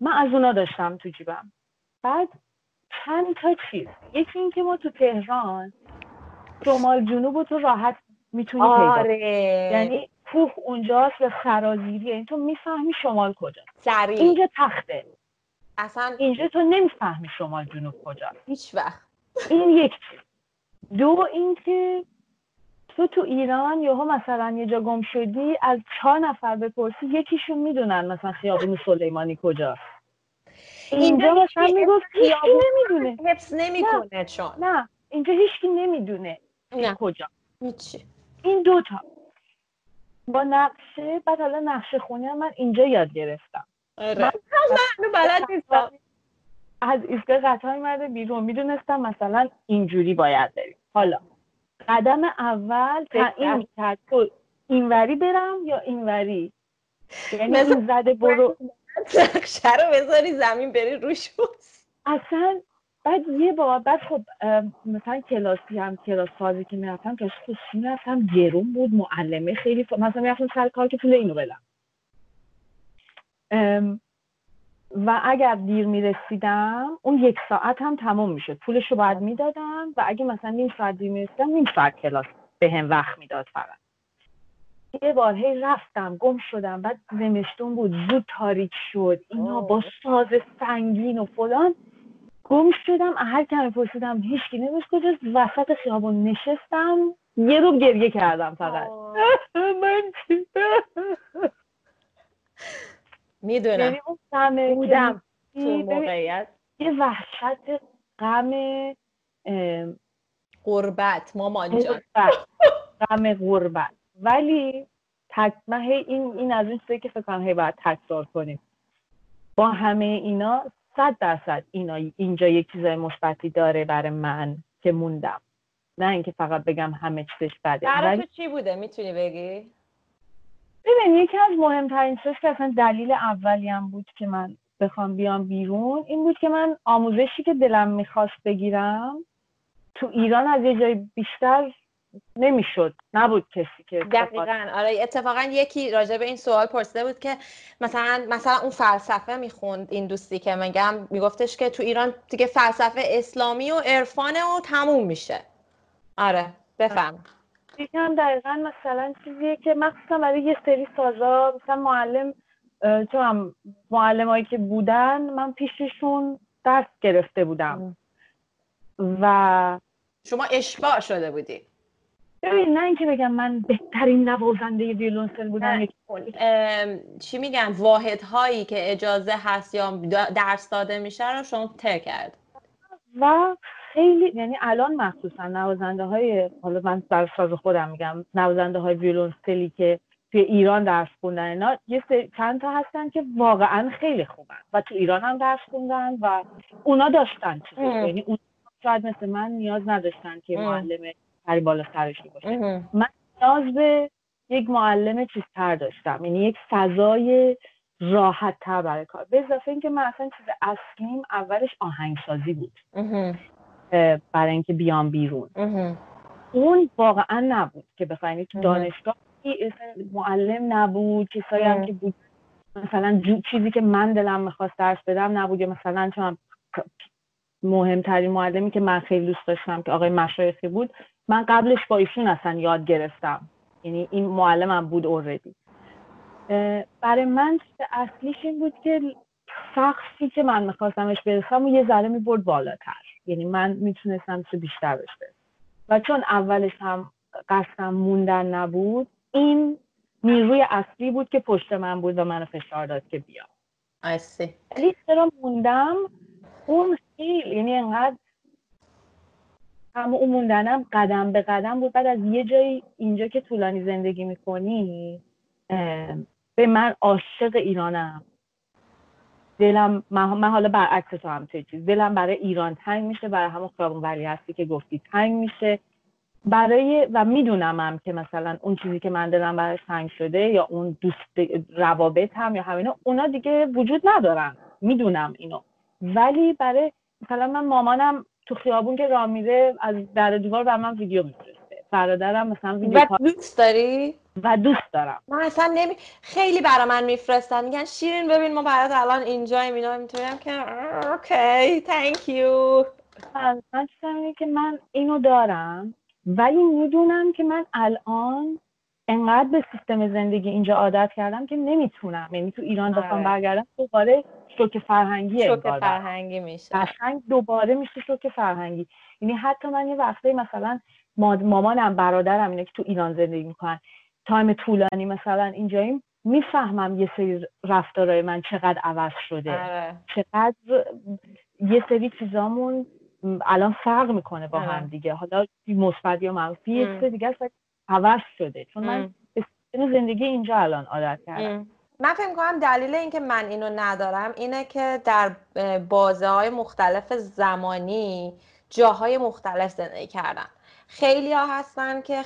من از اونا داشتم تو جیبم. بعد چند تا چیز. یکی اینکه ما تو تهران شمال جنوب و تو راحت می‌تونی آره. یعنی کوه اونجاست و سرازیری یعنی تو می‌فهمی شمال کجاست. سریع. اینجا تخته. اصلا اینجا تو نمی‌فهمی شمال جنوب کجاست. هیچ وقت. این یک چیز. دو اینکه تو تو ایران یهو مثلا یه جا گم شدی از چهار نفر بپرسی یکیشون می‌دونن مثلا خیابون سلیمانی کجاست. اینجا مثلا می‌گفت هیچکی نمی‌دونه. حفظ نمی‌کنه چون. نه. اینجا هیچکی نمی‌دونه نه. کجا. هیچی. این دوتا با نقشه بعد حالا نقشه خونی هم من اینجا یاد گرفتم. آره. من بلد نیستم. از ایستگاه قطار میمرده بیرون. می‌دونستم مثلا اینجوری باید بریم. حالا. قدم اول تعیین کرد تو اینوری برم یا اینوری؟ یعنی این زده برو. نقشه رو بذاری زمین بری روش اصلا بعد یه بار بعد خب مثلا کلاسی هم کلاس فازی که می‌رفتم کلاس خصوصی می‌رفتم گرون بود معلمه خیلی ف... مثلا می‌رفتم سر کار که پول اینو بدم. و اگر دیر می‌رسیدم اون یک ساعت هم تموم می‌شد. پولش رو باید می‌دادم و اگه مثلا نیم ساعت دیر می‌رسیدم نیم ساعت کلاس به هم وقت می‌داد فقط. یه بار هی رفتم گم شدم بعد زمستون بود زود تاریک شد. اینا با ساز سنگین و فلان. گم شدم هر کمی پرسیدم هیچکی نمیش کجاست وسط خیابون نشستم یه رو گریه کردم فقط. من چی؟ می‌دونم. یعنی اون بودم تو موقعیت. یه وحشت غم قربت مامان جان. غم غربت. ولی تک من هی این این از این که فکر کنم هی باید تکرار کنیم. با همه اینا صد درصد اینا اینجا یک چیزای مثبتی داره برای من که موندم. نه اینکه فقط بگم همه چیزش بده. برای تو چی بوده؟ می‌تونی بگی؟ ببین یکی از مهمترین چیزاش که اصلا دلیل اولیم بود که من بخوام بیام بیرون این بود که من آموزشی که دلم می‌خواست بگیرم تو ایران از یه جای بیشتر نمی‌شد. نبود کسی که. دقیقا. آره اتفاقا یکی راجع به این سوال پرسیده بود که مثلا مثلا اون فلسفه می‌خوند این دوستی که میگم میگفتش که تو ایران دیگه فلسفه اسلامی و عرفانه و تموم میشه. آره بفهم یکم دقیقا مثلا چیزیه که مخصوصا برای یه سری سازا مثلا معلم چون هم معلم هایی که بودن من پیششون درس گرفته بودم. و شما اشباع شده بودی. ببین نه اینکه بگم من بهترین نوازنده ویولونسل بودم چی میگن واحد هایی که اجازه هست یا درس داده میشه رو شما تر کرد. و خیلی یعنی الان مخصوصا نوازنده های حالا من بر ساز خودم میگم نوازنده های ویولونسلی که توی ایران درس خوندن اینا یه سری چند تا هستن که واقعا خیلی خوبن و تو ایران هم درس خوندن و اونا داشتن چیزی. یعنی اون شاید مثل من نیاز نداشتن که. معلم سری بالا سرشی باشه مهم. نیاز به یک معلم چیزتر داشتم یعنی یک فضای راحت تر برای کار به اضافه اینکه من اصلا چیز اصلیم اولش آهنگسازی بود. برای اینکه بیام بیرون. اون واقعا نبود که بخواین تو. دانشگاه معلم نبود کسایی هم. که بود مثلا چیزی که من دلم می‌خواست درس بدم نبود یا مثلا چون مهمترین معلمی که من خیلی دوست داشتم که آقای مشایخی بود من قبلش با ایشون اصلا یاد گرفتم یعنی این معلمم بود اوردی برای من اصلیش این بود که سقفی که من میخواستمش برسم و یه ذره می‌برد بالاتر یعنی من می‌تونستم چه بیشتر برسم و چون اولش هم قصدم موندن نبود این نیروی اصلی بود که پشت من بود و منو فشار داد که بیام I see. ولی چرا موندم؟ اون خیلی یعنی انقدر اما اون موندنم قدم به قدم بود. بعد از یه جایی اینجا که طولانی زندگی می‌کنی به من عاشق ایرانم. دلم من, حالا برعکس تو هم چه چیز. دلم برای ایران تنگ میشه برای همون خیابون ولی هستی که گفتی تنگ میشه. برای و می‌دونم هم که مثلا اون چیزی که من دلم برای تنگ شده یا اون دوست روابط هم یا همینا اونا دیگه وجود ندارن. می‌دونم اینو. ولی برای مثلا من مامانم تو خیابون که راه میره از در دیوار بر من ویدیو میفرسته. برادرم مثلا ویدیو دوست داری؟ و دوست دارم. من اصلا نمی خیلی برا من میفرستن. میگن شیرین ببین ما برات الان اینجاییم. اینا می‌تونم که اوکی تhank یو من اینه که من اینو دارم ولی می‌دونم که من الان انقدر به سیستم زندگی اینجا عادت کردم که نمی‌تونم. یعنی تو ایران بخوام آره. برگردم دوباره شوک فرهنگی شوک. فرهنگی میشه. قشنگ دوباره میشه شوک فرهنگی. یعنی حتی من یه وقتی مثلا ماد- مامانم برادرم اینا که تو ایران زندگی می‌کنن. تایم طولانی مثلا اینجاییم می‌فهمم یه سری رفتارهای من چقدر عوض شده. آره. چقدر یه سری چیزامون الان فرق می‌کنه با آره. هم دیگه. حالا مثبت یا منفی یه چیز دیگه عوض شده. چون من زندگی اینجا الان عادت کردم. من فکر کنم دلیل اینکه من اینو ندارم اینه که در بازه های مختلف زمانی جاهای مختلف زندگی کردم. خیلی ها هستن که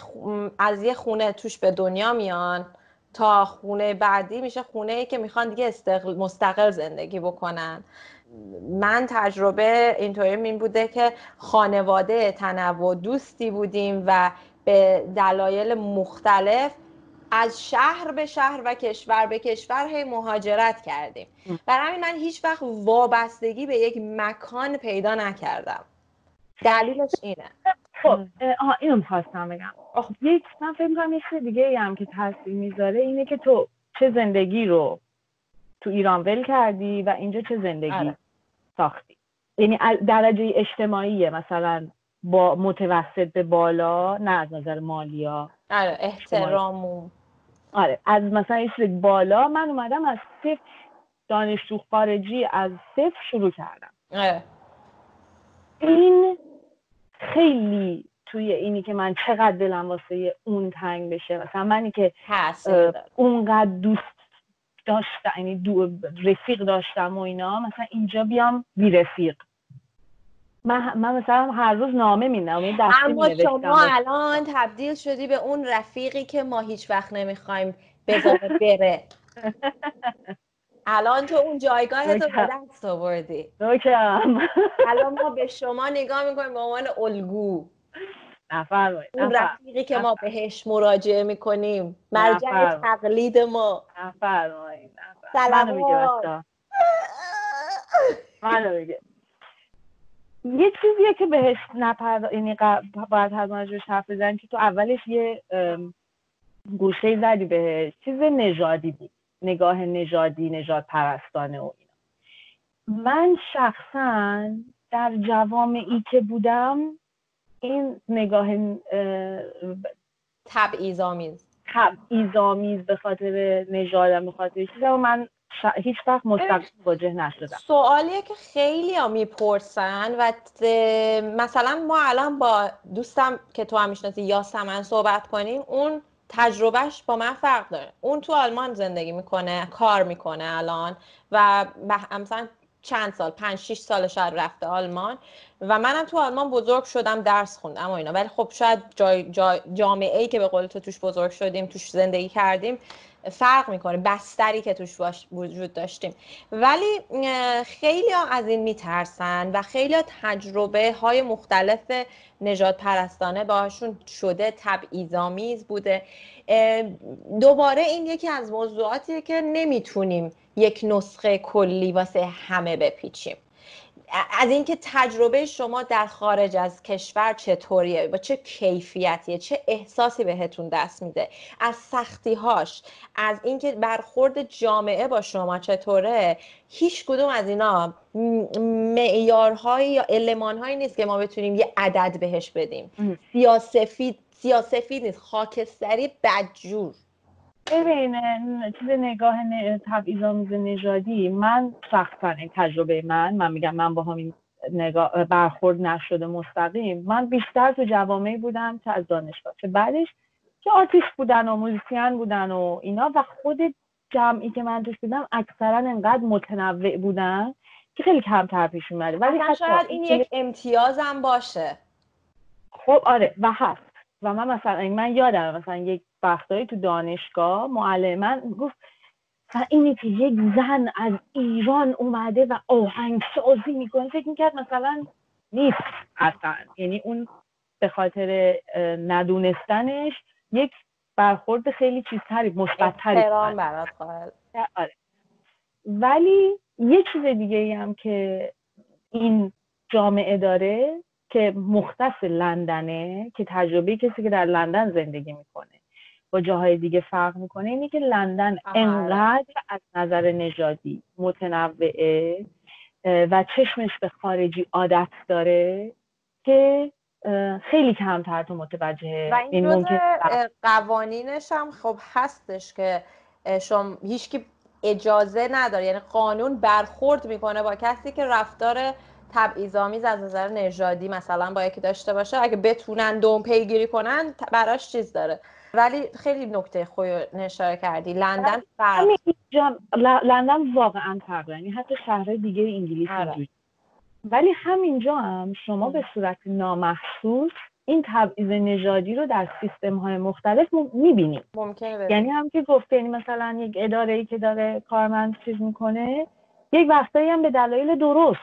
از یه خونه توش به دنیا میان تا خونه بعدی میشه خونه ای که می‌خوان دیگه مستقل زندگی بکنن. من تجربه اینطوری این بوده که خانواده تنوع دوستی بودیم و به دلایل مختلف از شهر به شهر و کشور به کشور هی مهاجرت کردیم. برای همین من هیچ وقت وابستگی به یک مکان پیدا نکردم. دلیلش اینه. خب آها اینو می‌خواستم بگم. یک من فکر می‌کنم یه دیگه هم که تاثیر می‌ذاره اینه که تو چه زندگی رو تو ایران ول کردی و اینجا چه زندگی آره. ساختی؟ یعنی درجه اجتماعیه مثلا با متوسط به بالا نه از نظر مالی ها آره احترام آره از مثلا این بالا من اومدم از صفر دانشجو خارجی از صفر شروع کردم. آره. این خیلی توی اینی که من چقدر دلم واسه اون تنگ بشه. مثلا منی که اونقدر دوست داشتم یعنی دو رفیق داشتم و اینا مثلا اینجا بیام بی رفیق من, من مثلا هر روز نامه میدم اما شما الان تبدیل شدی به اون رفیقی که ما هیچ وقت نمی‌خوایم بذاره بره. الان تو اون جایگاه تو به دست آوردی. الان ما به شما نگاه می‌کنیم به عنوان الگو. نفرمایید اون رفیقی که ما بهش مراجعه می‌کنیم. مرجع تقلید ما. نفرمایید سلام. منو میگه یه چیزیه که بهش نپرد یعنی باید حتما روش حرف بزنیم که تو اولش یه گوشه زدی بهش. چیز نژادی بود. نگاه نژادی نژاد پرستانه و اینا. من شخصا در جوامعی که بودم این نگاه تبعیض‌آمیز تبعیض‌آمیز به خاطر نژادم به خاطر چیزا من هیچ وقت مستقیم واجه نشدم. سوالیه که خیلی ها می‌پرسن و مثلا ما الان با دوستم که تو هم می‌شناسی یا سمن صحبت کنیم اون تجربهش با من فرق داره. اون تو آلمان زندگی می‌کنه کار می‌کنه الان و مثلا چند سال پنج شیش سال شاید رفته آلمان و منم تو آلمان بزرگ شدم درس خوندم و اینا. ولی خب شاید جای جامعه ای که به قول تو توش بزرگ شدیم توش زندگی کردیم فرق می‌کنه بستری که توش وجود داشتیم. ولی خیلی ها از این میترسن و خیلی ها تجربه های مختلف نجات پرستانه باشون شده تبعیض‌آمیز بوده. دوباره این یکی از موضوعاتیه که نمی‌تونیم یک نسخه کلی واسه همه بپیچیم. از اینکه تجربه شما در خارج از کشور چطوریه با چه کیفیتیه چه احساسی بهتون دست میده از سختیهاش از اینکه برخورد جامعه با شما چطوره هیچ کدوم از اینا معیارهایی یا المانهایی نیست که ما بتونیم یه عدد بهش بدیم. سیاسفید سیاسفید نیست خاکستری بدجور. ببین چیز نگاه تبعیض‌آمیز نژادی من سختا این تجربه من من میگم من با همین نگاه برخورد نشده مستقیم من بیشتر تو جوامعی بودم که از دانشگاه. چه بعدش که آتیش بودن و موزیسین بودن و اینا و خود جمعی که من توش بودم اکثرا انقدر متنوع بودن که خیلی کمتر پیش اومده ولی شاید این یک امتیازم باشه. خب آره و هست. و من مثلا من یادم مثلا یک وقتایی تو دانشگاه معلم من گفت و اینی که یک زن از ایران اومده و آهنگ سازی می‌کنه. فکر می‌کرد مثلا نیست. اصلا. یعنی اون به خاطر ندونستنش یک برخورد خیلی چیزتری مثبتتری برات آره. ولی یه چیز دیگه ای هم که این جامعه داره که مختص لندنه که تجربه کسی که در لندن زندگی می‌کنه. با جاهای دیگه فرق می‌کنه اینه که لندن انقدر از نظر نژادی متنوعه و چشمش به خارجی عادت داره که خیلی کمتر تو متوجه و این, این قوانینش هم خب هستش که شما هیچکی اجازه نداره یعنی قانون برخورد می‌کنه با کسی که رفتار تبعیض‌آمیز از نظر نژادی مثلا با یکی داشته باشه اگه بتونن دوم پیگیری کنن براش چیز داره. ولی خیلی نکته خوی نشاره کردی. لندن فرق. لندن واقعا فرق یعنی حتی شهر دیگه انگلیس آره. ولی همینجا هم شما به صورت نامحسوس این تبعیض نژادی رو در سیستم های مختلف می‌بینیم ممکنه یعنی هم که گفته یعنی مثلا یک اداره ای که داره کارمند چیز می‌کنه یک وقتایی هم به دلایل درست.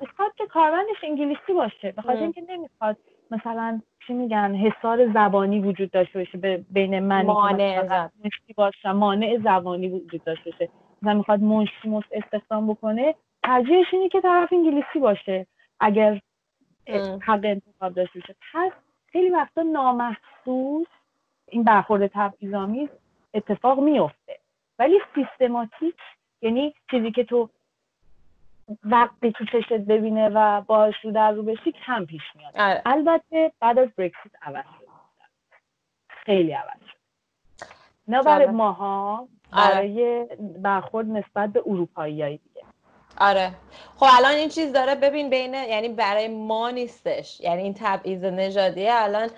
می‌خواد که کارمندش انگلیسی باشه. به خاطر اینکه نمی‌خواد مثلا چی میگن حسار زبانی وجود داشته باشه بین من مانع باشم مانع زبانی وجود داشته باشه. مثلا می‌خواد منشی استخدام بکنه ترجیحش اینه که طرف انگلیسی باشه اگر حق انتخاب داشته باشه. پس خیلی وقتا نامحسوس این برخورد تبعیض‌آمیز اتفاق میفته. ولی سیستماتیک یعنی چیزی که تو وقتی تو چشت ببینه و باش رو در رو بشی کم پیش میاد. آره. البته بعد از برکسیت عوض شد خیلی عوض شد نه برای ماها آره. برای برخورد نسبت به اروپایی دیگه. آره. خب الان این چیز داره ببین بین یعنی برای ما نیستش. یعنی این تبعیض نژادی الان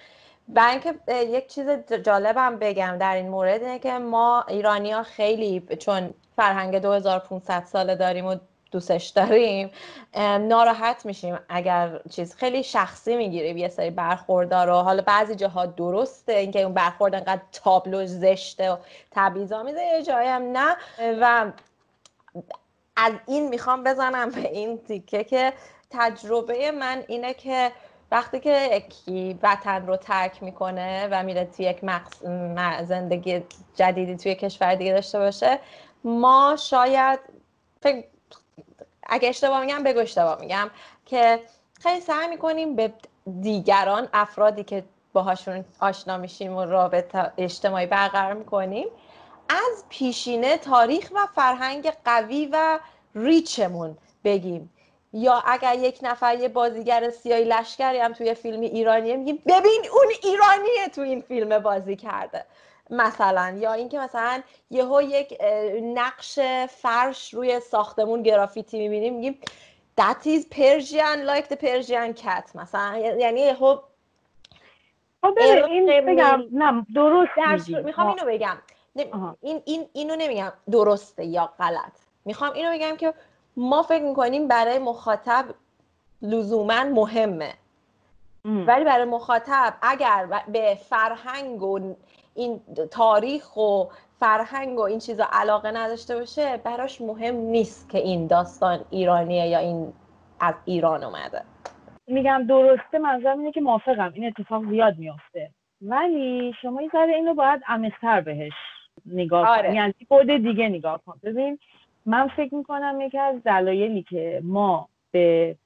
بنک یک چیز جالبم بگم در این مورد اینه که ما ایرانی ها خیلی چون فرهنگ 2500 ساله داریم و دوستش داریم ناراحت میشیم اگر چیز خیلی شخصی می‌گیریم یه سری برخوردار رو. حالا بعضی جاها درسته اینکه اون برخورد انقدر تابلو زشته و تبعیض‌آمیزه یه جایی هم نه. و از این می‌خوام بزنم به این تیکه که تجربه من اینه که وقتی که یکی وطن رو ترک می‌کنه و میره توی یک مقص... زندگی جدیدی توی کشور دیگه داشته باشه ما شاید فکر اگه اشتباه میگم بگو اشتباه میگم که خیلی سعی می‌کنیم به دیگران افرادی که باهاشون آشنا میشیم و رابطه اجتماعی برقرار می‌کنیم از پیشینه تاریخ و فرهنگ قوی و ریچمون بگیم. یا اگر یک نفر یه بازیگر سیاهی لشکری هم توی فیلم ایرانیه میگیم ببین اون ایرانیه تو این فیلم بازی کرده. مثلا یا اینکه مثلا یهو یک نقش فرش روی ساختمون گرافیتی می‌بینیم میگیم that is Persian like the Persian cat. مثلا یعنی یهو خب این بگم نه درست می‌خوام اینو بگم. این این اینو نمیگم درسته یا غلط. می‌خوام اینو بگم که ما فکر می‌کنیم برای مخاطب لزوما مهمه. ولی برای مخاطب اگر به فرهنگ و این تاریخ و فرهنگ و این چیزا علاقه نداشته باشه براش مهم نیست که این داستان ایرانیه یا این از ایران اومده. میگم درسته منظورم اینه که موافقم. این اتفاق زیاد میافته. ولی شما این ذره اینو باید عمیق‌تر بهش نگاه آره. یعنی خود دیگه نگاه کن. ببین من فکر می‌کنم یکی از دلایلی که ما به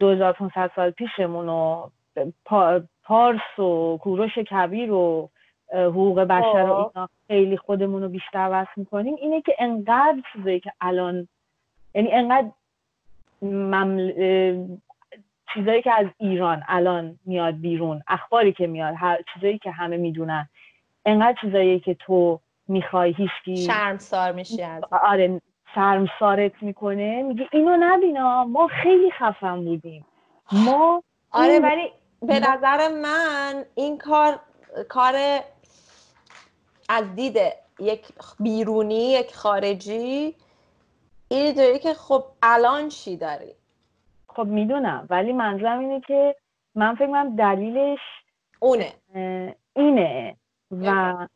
2500 سال پیشمون و پارس و کوروش کبیر و حقوق بشر و. اینا خیلی خودمون رو بیشتر وصل می‌کنیم. اینه که انقدر چیزایی که الان یعنی انقدر ممل... چیزایی که از ایران الان میاد بیرون اخباری که میاد هر چیزایی که همه می‌دونن انقدر چیزایی که تو می‌خوای هیچکی شرمسار میشی از آره شرمسارت می‌کنه. میگه اینو نبینا ما خیلی خفن بودیم. ما آره ولی به نظر من این کار کار از دید یک بیرونی یک خارجی این داری که خب الان چی داری؟ خب می‌دونم ولی منظورم اینه که من فکر کنم دلیلش اونه. اینه. و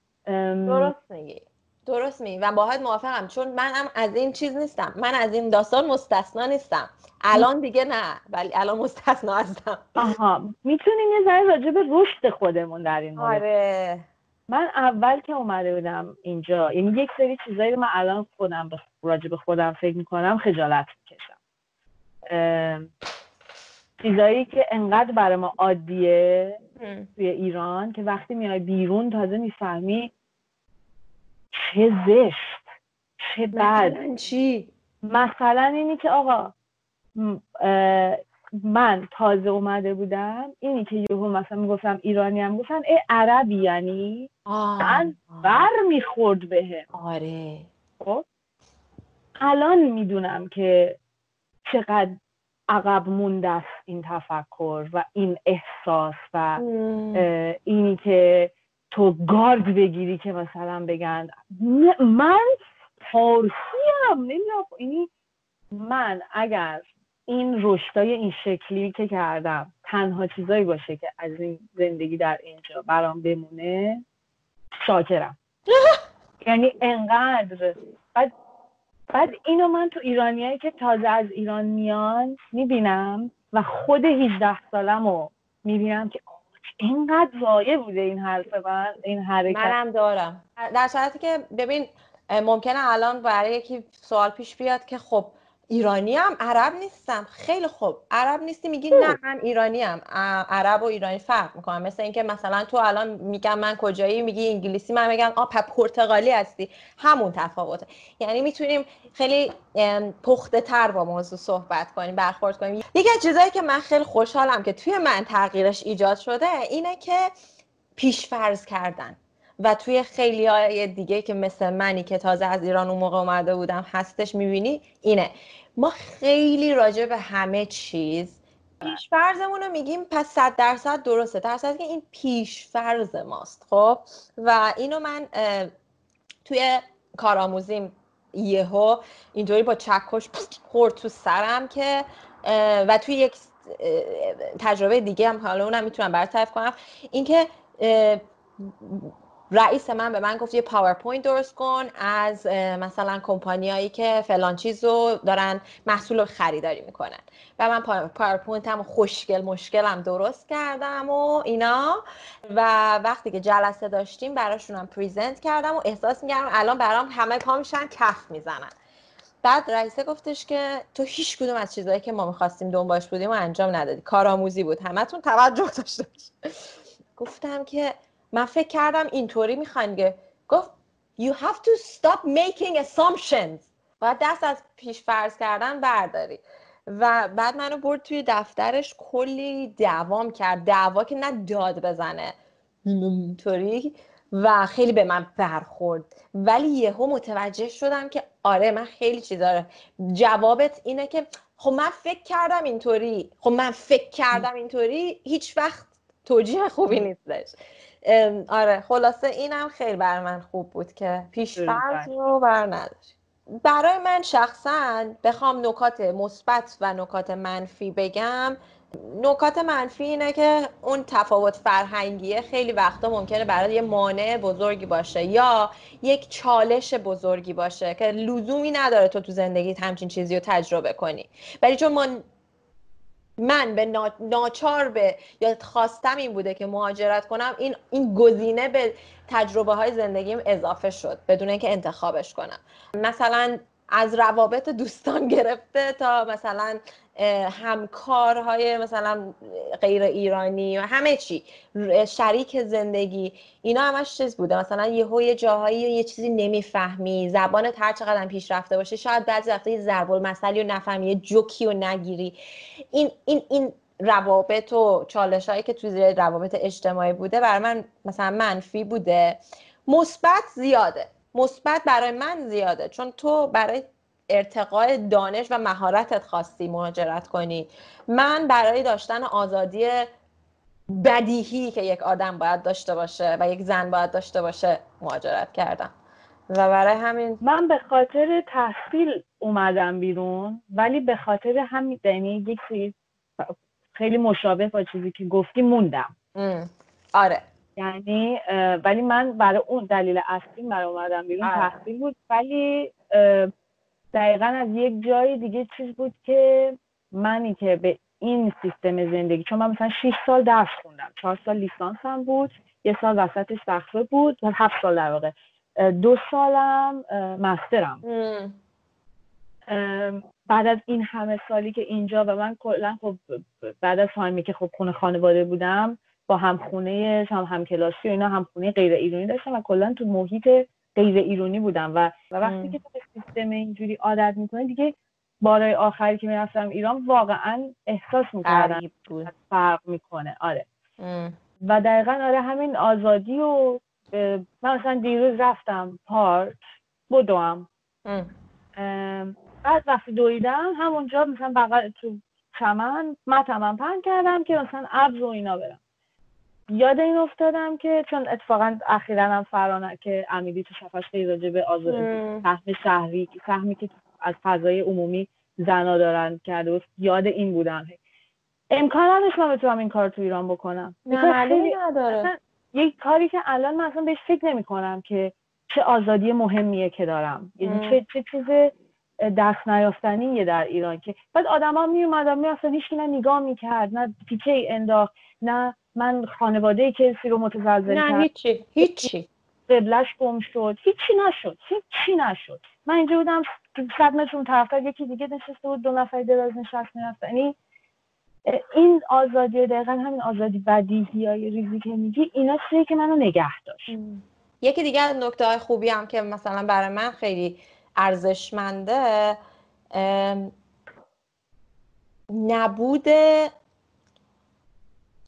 درست میگی. درست می و باید موافقم چون منم از این چیز نیستم. من از این داستان مستثنا نیستم. الان دیگه نه ولی الان مستثنا هستم. آها. می‌تونیم یه ذره راجع به رشد خودمون در این مورد آره. من اول که اومده بودم اینجا یعنی یک سری چیزایی رو من الان خودم راجع به خودم فکر می‌کنم خجالت می‌کشم. چیزایی که انقدر برای ما عادیه توی ایران که وقتی میای بیرون تازه می‌فهمی چه زشت چه بد. چی؟ مثلا اینی که آقا من تازه اومده بودم اینی که یهو مثلا می‌گفتم ایرانی هم گفتن ای عربی یعنی؟ من بر می‌خورد بهم. آره. خب؟ الان می‌دونم که چقدر عقب مونده است این تفکر و این احساس و اینی که تو گارد بگیری که مثلا بگن من فارسی هم نمی‌دونم اینی من اگر این رشدای این شکلی که کردم تنها چیزایی باشه که از این زندگی در اینجا برام بمونه شاکرم. یعنی انقدر. بعد بعد اینو من تو ایرانیایی که تازه از ایران میان می‌بینم و خود 18 سالم رو می‌بینم که اینقدر ضایع بوده این حرف من این حرکت. منم دارم. در صورتی که ببین ممکنه الان برای یکی سوال پیش بیاد که خب ایرانی هم عرب نیستم. خیلی خوب. عرب نیستی میگی نه من ایرانی هم عرب و ایرانی فرق می‌کنم. مثل اینکه مثلا تو الان میگم من کجایی میگی انگلیسی من میگم آ پرتغالی هستی. همون تفاوته. یعنی می‌تونیم خیلی پخته تر با موضوع صحبت کنیم برخورد کنیم. یکی از چیزایی که من خیلی خوشحالم که توی من تغییرش ایجاد شده اینه که پیشفرض کردن. و توی خیلی های دیگه که مثل منی که تازه از ایران اون موقع اومده بودم هستش می‌بینی اینه. ما خیلی راجع به همه چیز پیش‌فرضمون رو میگیم پس صد درصد درسته. در که این پیش‌فرض ماست خب؟ و اینو من توی کارآموزیم یهو اینطوری با چکش خورد تو سرم که و توی یک تجربه دیگه هم حالا اونم می‌تونم برطرف کنم. اینکه رئیس من به من گفت یه پاورپوینت درست کن از مثلا کمپانیایی که فلان چیز رو دارن محصول خریداری می‌کنن. و من پاورپوینت هم خوشگل مشگلم درست کردم و اینا. و وقتی که جلسه داشتیم براشونم present کردم و احساس می‌کردم الان برام همه پا میشن کف می‌زنن. بعد رئیسه گفتش که تو هیچ کدوم از چیزهایی که ما می‌خواستیم دنبالش بودیم و انجام ندادی. کارآموزی بود. همتون توجه داشته گفتم که من فکر کردم اینطوری می‌خواین که گفت you have to stop making assumptions. باید دست از پیش فرض کردن برداری. و بعد منو برد توی دفترش کلی دوام کرد. دعوا که نه داد بزنه. اینطوری. و خیلی به من برخورد. ولی یهو متوجه شدم که آره من خیلی چیزا جوابت اینه که خب من فکر کردم اینطوری. خب من فکر کردم اینطوری. هیچ وقت توجیه خوبی نیستش. آره خلاصه اینم خیلی بر من خوب بود که پیش رو بر نداشت. برای من شخصا بخوام نکات مثبت و نکات منفی بگم. نکات منفی اینه که اون تفاوت فرهنگیه خیلی وقتا ممکنه برای یه مانع بزرگی باشه یا یک چالش بزرگی باشه که لزومی نداره تو تو زندگیت همچین چیزی رو تجربه کنی. ولی چون ما من به ناچار به یا خواستم این بوده که مهاجرت کنم این این گزینه به تجربه های زندگیم اضافه شد بدون اینکه انتخابش کنم. مثلا از روابط دوستان گرفته تا مثلا همکارهای مثلا غیر ایرانی و همه چی شریک زندگی اینا همش چیز بوده. مثلا یه یه جاهایی یه چیزی نمی‌فهمی زبانت هر چقدر پیش رفته باشه شاید بعضی وقتا یه ضرب المثلی رو نفهمی یه جوکی رو نگیری. این این این روابط و چالش هایی که توی روابط اجتماعی بوده برای من مثلا منفی بوده. مثبت زیاده. مثبت برای من زیاده. چون تو برای ارتقاء دانش و مهارتت خواستی مهاجرت کنی. من برای داشتن آزادی بدیهی که یک آدم باید داشته باشه و یک زن باید داشته باشه مهاجرت کردم. و برای همین من به خاطر تحصیل اومدم بیرون ولی به خاطر همین یعنی یک چیز خیلی مشابه با چیزی که گفتی موندم. آره. یعنی ولی من برای اون دلیل اصلی برای اومدم بیرون آره. تحصیل بود. ولی دقیقا از یک جای دیگه چیز بود که منی که به این سیستم زندگی چون من مثلا 6 سال درس خوندم 4 سال لیسانس هم بود یه سال وسطش صخره بود هفت سال در واقع. دو سالم مسترم بعد از این همه سالی که اینجا و من کلا خب بعد از تایمی که خب خونه خانواده بودم با همخونه هم همکلاسی و اینا همخونه غیر ایرانی داشتم و کلا تو محیط غیر ایرانی بودم و, و وقتی که تو به سیستم اینجوری عادت می‌کنه دیگه بارای آخری که می‌رفتم ایران واقعا احساس می‌کردم فرق می‌کنه. آره. و دقیقا آره همین آزادی و من مثلا دیروز رفتم پارک بدوم. بعد وقتی دویدم همونجا مثلا بغل تو چمن متمم پن کردم که مثلا ابز و اینا برم. یاد این افتادم که چون اتفاقا اخیرا هم فرانه که امیدی تو شفاش خیلی راجع به آزادی سهم شهری سهمی که از فضای عمومی زنا دارن کرده یاد این بودم. امکان نداشت من بتونم این کار تو ایران بکنم. خیلی نداره. یک کاری که الان من اصلا بهش فکر نمی کنم که چه آزادی مهمیه که دارم. یعنی چه چه چیز دست نیافتنیه در ایران که بعد آدما می اومدن می اصلا هیچ نه نگاه می‌کرد نه پیچه انداخت نه من خانواده کسی رو متزلزل نه هیچی هیچی. قبلش گم شد. هیچی نشد هیچی نشد. من اینجا بودم صد متر طرفتر یکی دیگه نشسته بود دو نفر دراز نشست می‌رفت یعنی این آزادی دقیقا همین آزادی بدیهی های ریزی که میگی اینا چیزی که منو نگه داشت. یکی دیگه از نکته های خوبی هم که مثلا برای من خیلی ارزشمنده نبود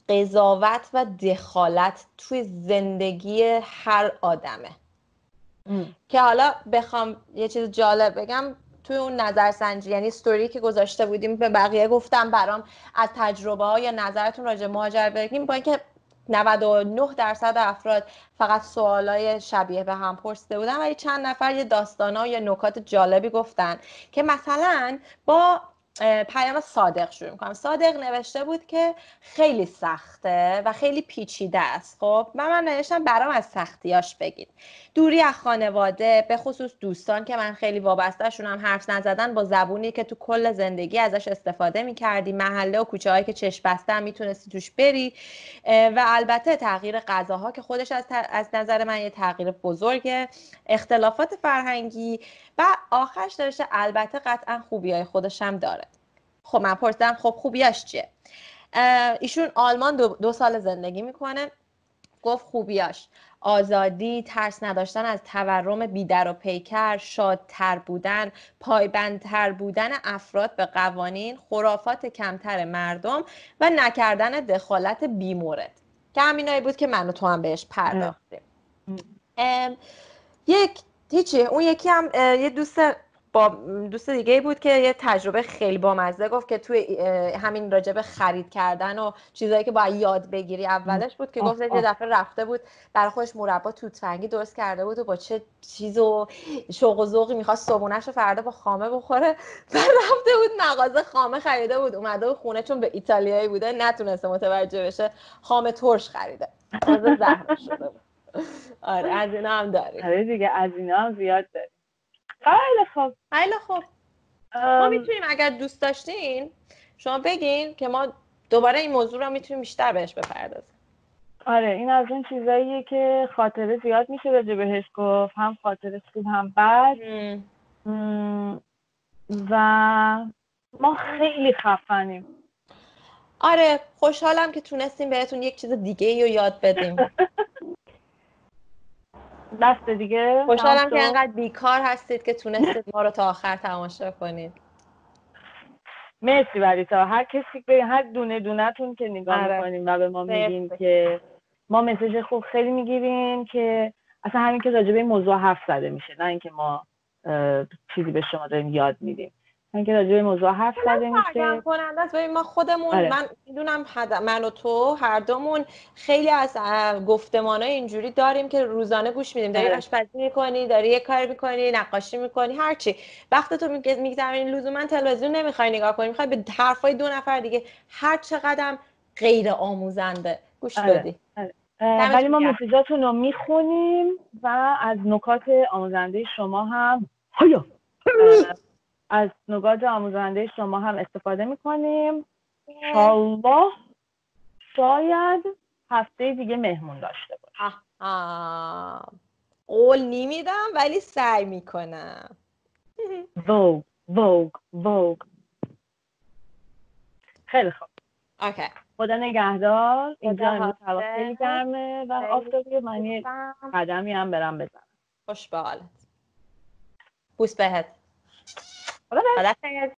قضاوت و دخالت توی زندگی هر آدمه. که حالا بخوام یه چیز جالب بگم توی اون نظرسنجی یعنی ستوری که گذاشته بودیم به بقیه گفتم برام از تجربه ها یا نظرتون راجع مهاجر بگیم با اینکه 99 درصد افراد فقط سوالای شبیه به هم پرسیده بودن ولی چند نفر یه داستانا یا نکات جالبی گفتن که مثلا با پیام صادق شروع می‌کنم. صادق نوشته بود که خیلی سخته و خیلی پیچیده است. خب من من نوشتم برام از سختیاش بگید. دوری از خانواده به خصوص دوستان که من خیلی وابسته شونم حرف نزدن با زبونی که تو کل زندگی ازش استفاده می‌کردی. محله و کوچه هایی که چشم بسته می‌تونستی توش بری. و البته تغییر غذاها که خودش از, از نظر من یه تغییر بزرگه اختلافات فرهنگی و آخرش داشته البته قطعا خوبی های خودش هم داره. خب من پرسیدم خب خوبیاش چیه؟ ایشون آلمان دو, دو سال زندگی می‌کنه. گفت خوبیاش آزادی ترس نداشتن از تورم بیدر و پیکر شادتر بودن پایبندتر بودن افراد به قوانین خرافات کمتر مردم و نکردن دخالت بیمورد. که همینایی بود که من و تو هم بهش پرداختیم. یک هیچی. اون یکی هم یه دوست با دوست دیگه بود که یه تجربه خیلی بامزه گفت که توی همین راجب خرید کردن و چیزایی که باید یاد بگیری اولش بود که گفت یه دفعه رفته بود برای خودش مربا توتفنگی درست کرده بود و با چه چیز و شوق و ذوقی می‌خواست صبونش رو فردا با خامه بخوره. و رفته بود مغازه خامه خریده بود اومده بود خونه چون به ایتالیایی بوده نتونسته متوجه بشه خامه ترش خریده. زهر شده بود. آره از اینا هم داریم آره دیگه از اینا هم زیاد داریم خیلی خوب. خیلی خوب. ما می‌تونیم اگر دوست داشتین شما بگین که ما دوباره این موضوع رو می‌تونیم بیشتر بهش بپردازیم. آره این از اون چیزاییه که خاطره زیاد میشه راجع بهش گفت هم خاطره خوب هم بد. و ما خیلی خفنیم. آره خوشحالم که تونستیم بهتون یک چیز دیگه رو یاد بدیم. دست دیگه خوشحالم که انقدر بیکار هستید که تونستید ما رو تا آخر تماشا کنید. مرسی ولی تا هر کسی به هر دونه دونتون که نگاه آره. می‌کنیم و به ما میگیم که ما مسیج خوب خیلی می‌گیریم که اصلا همین که راجبه این موضوع حرف زده میشه نه اینکه ما چیزی به شما داریم یاد میدیم. من که راجع به موضوع حرف زده میشه کننده ما خودمون آره. من می‌دونم من و تو هر دومون خیلی از گفتمان های اینجوری داریم که روزانه گوش میدیم داری آره. آشپزی می‌کنی داری یه کار می‌کنی نقاشی می‌کنی هرچی وقت تو میگذرونی لزوما تلویزیون نمی‌خوای نگاه کنی می‌خوای به حرفای دو نفر دیگه هر چقدر غیر آموزنده گوش آره. بدی آره. ولی ما مسیجاتون رو می‌خونیم و از نکات آموزنده شما هم هیا از نگاه آموزنده شما هم استفاده می‌کنیم. شالله شاید هفته دیگه مهمون داشته باشه قول نمیدم ولی سعی می‌کنم. ووگ ووگ ووگ خیلی خوب. اوکی. خدا نگهدار. اینجا امروز هوا خیلی گرمه و آفتابی من یه قدمی هم برم بزنم. خوش به حالت. بوس بهت. 好的，好的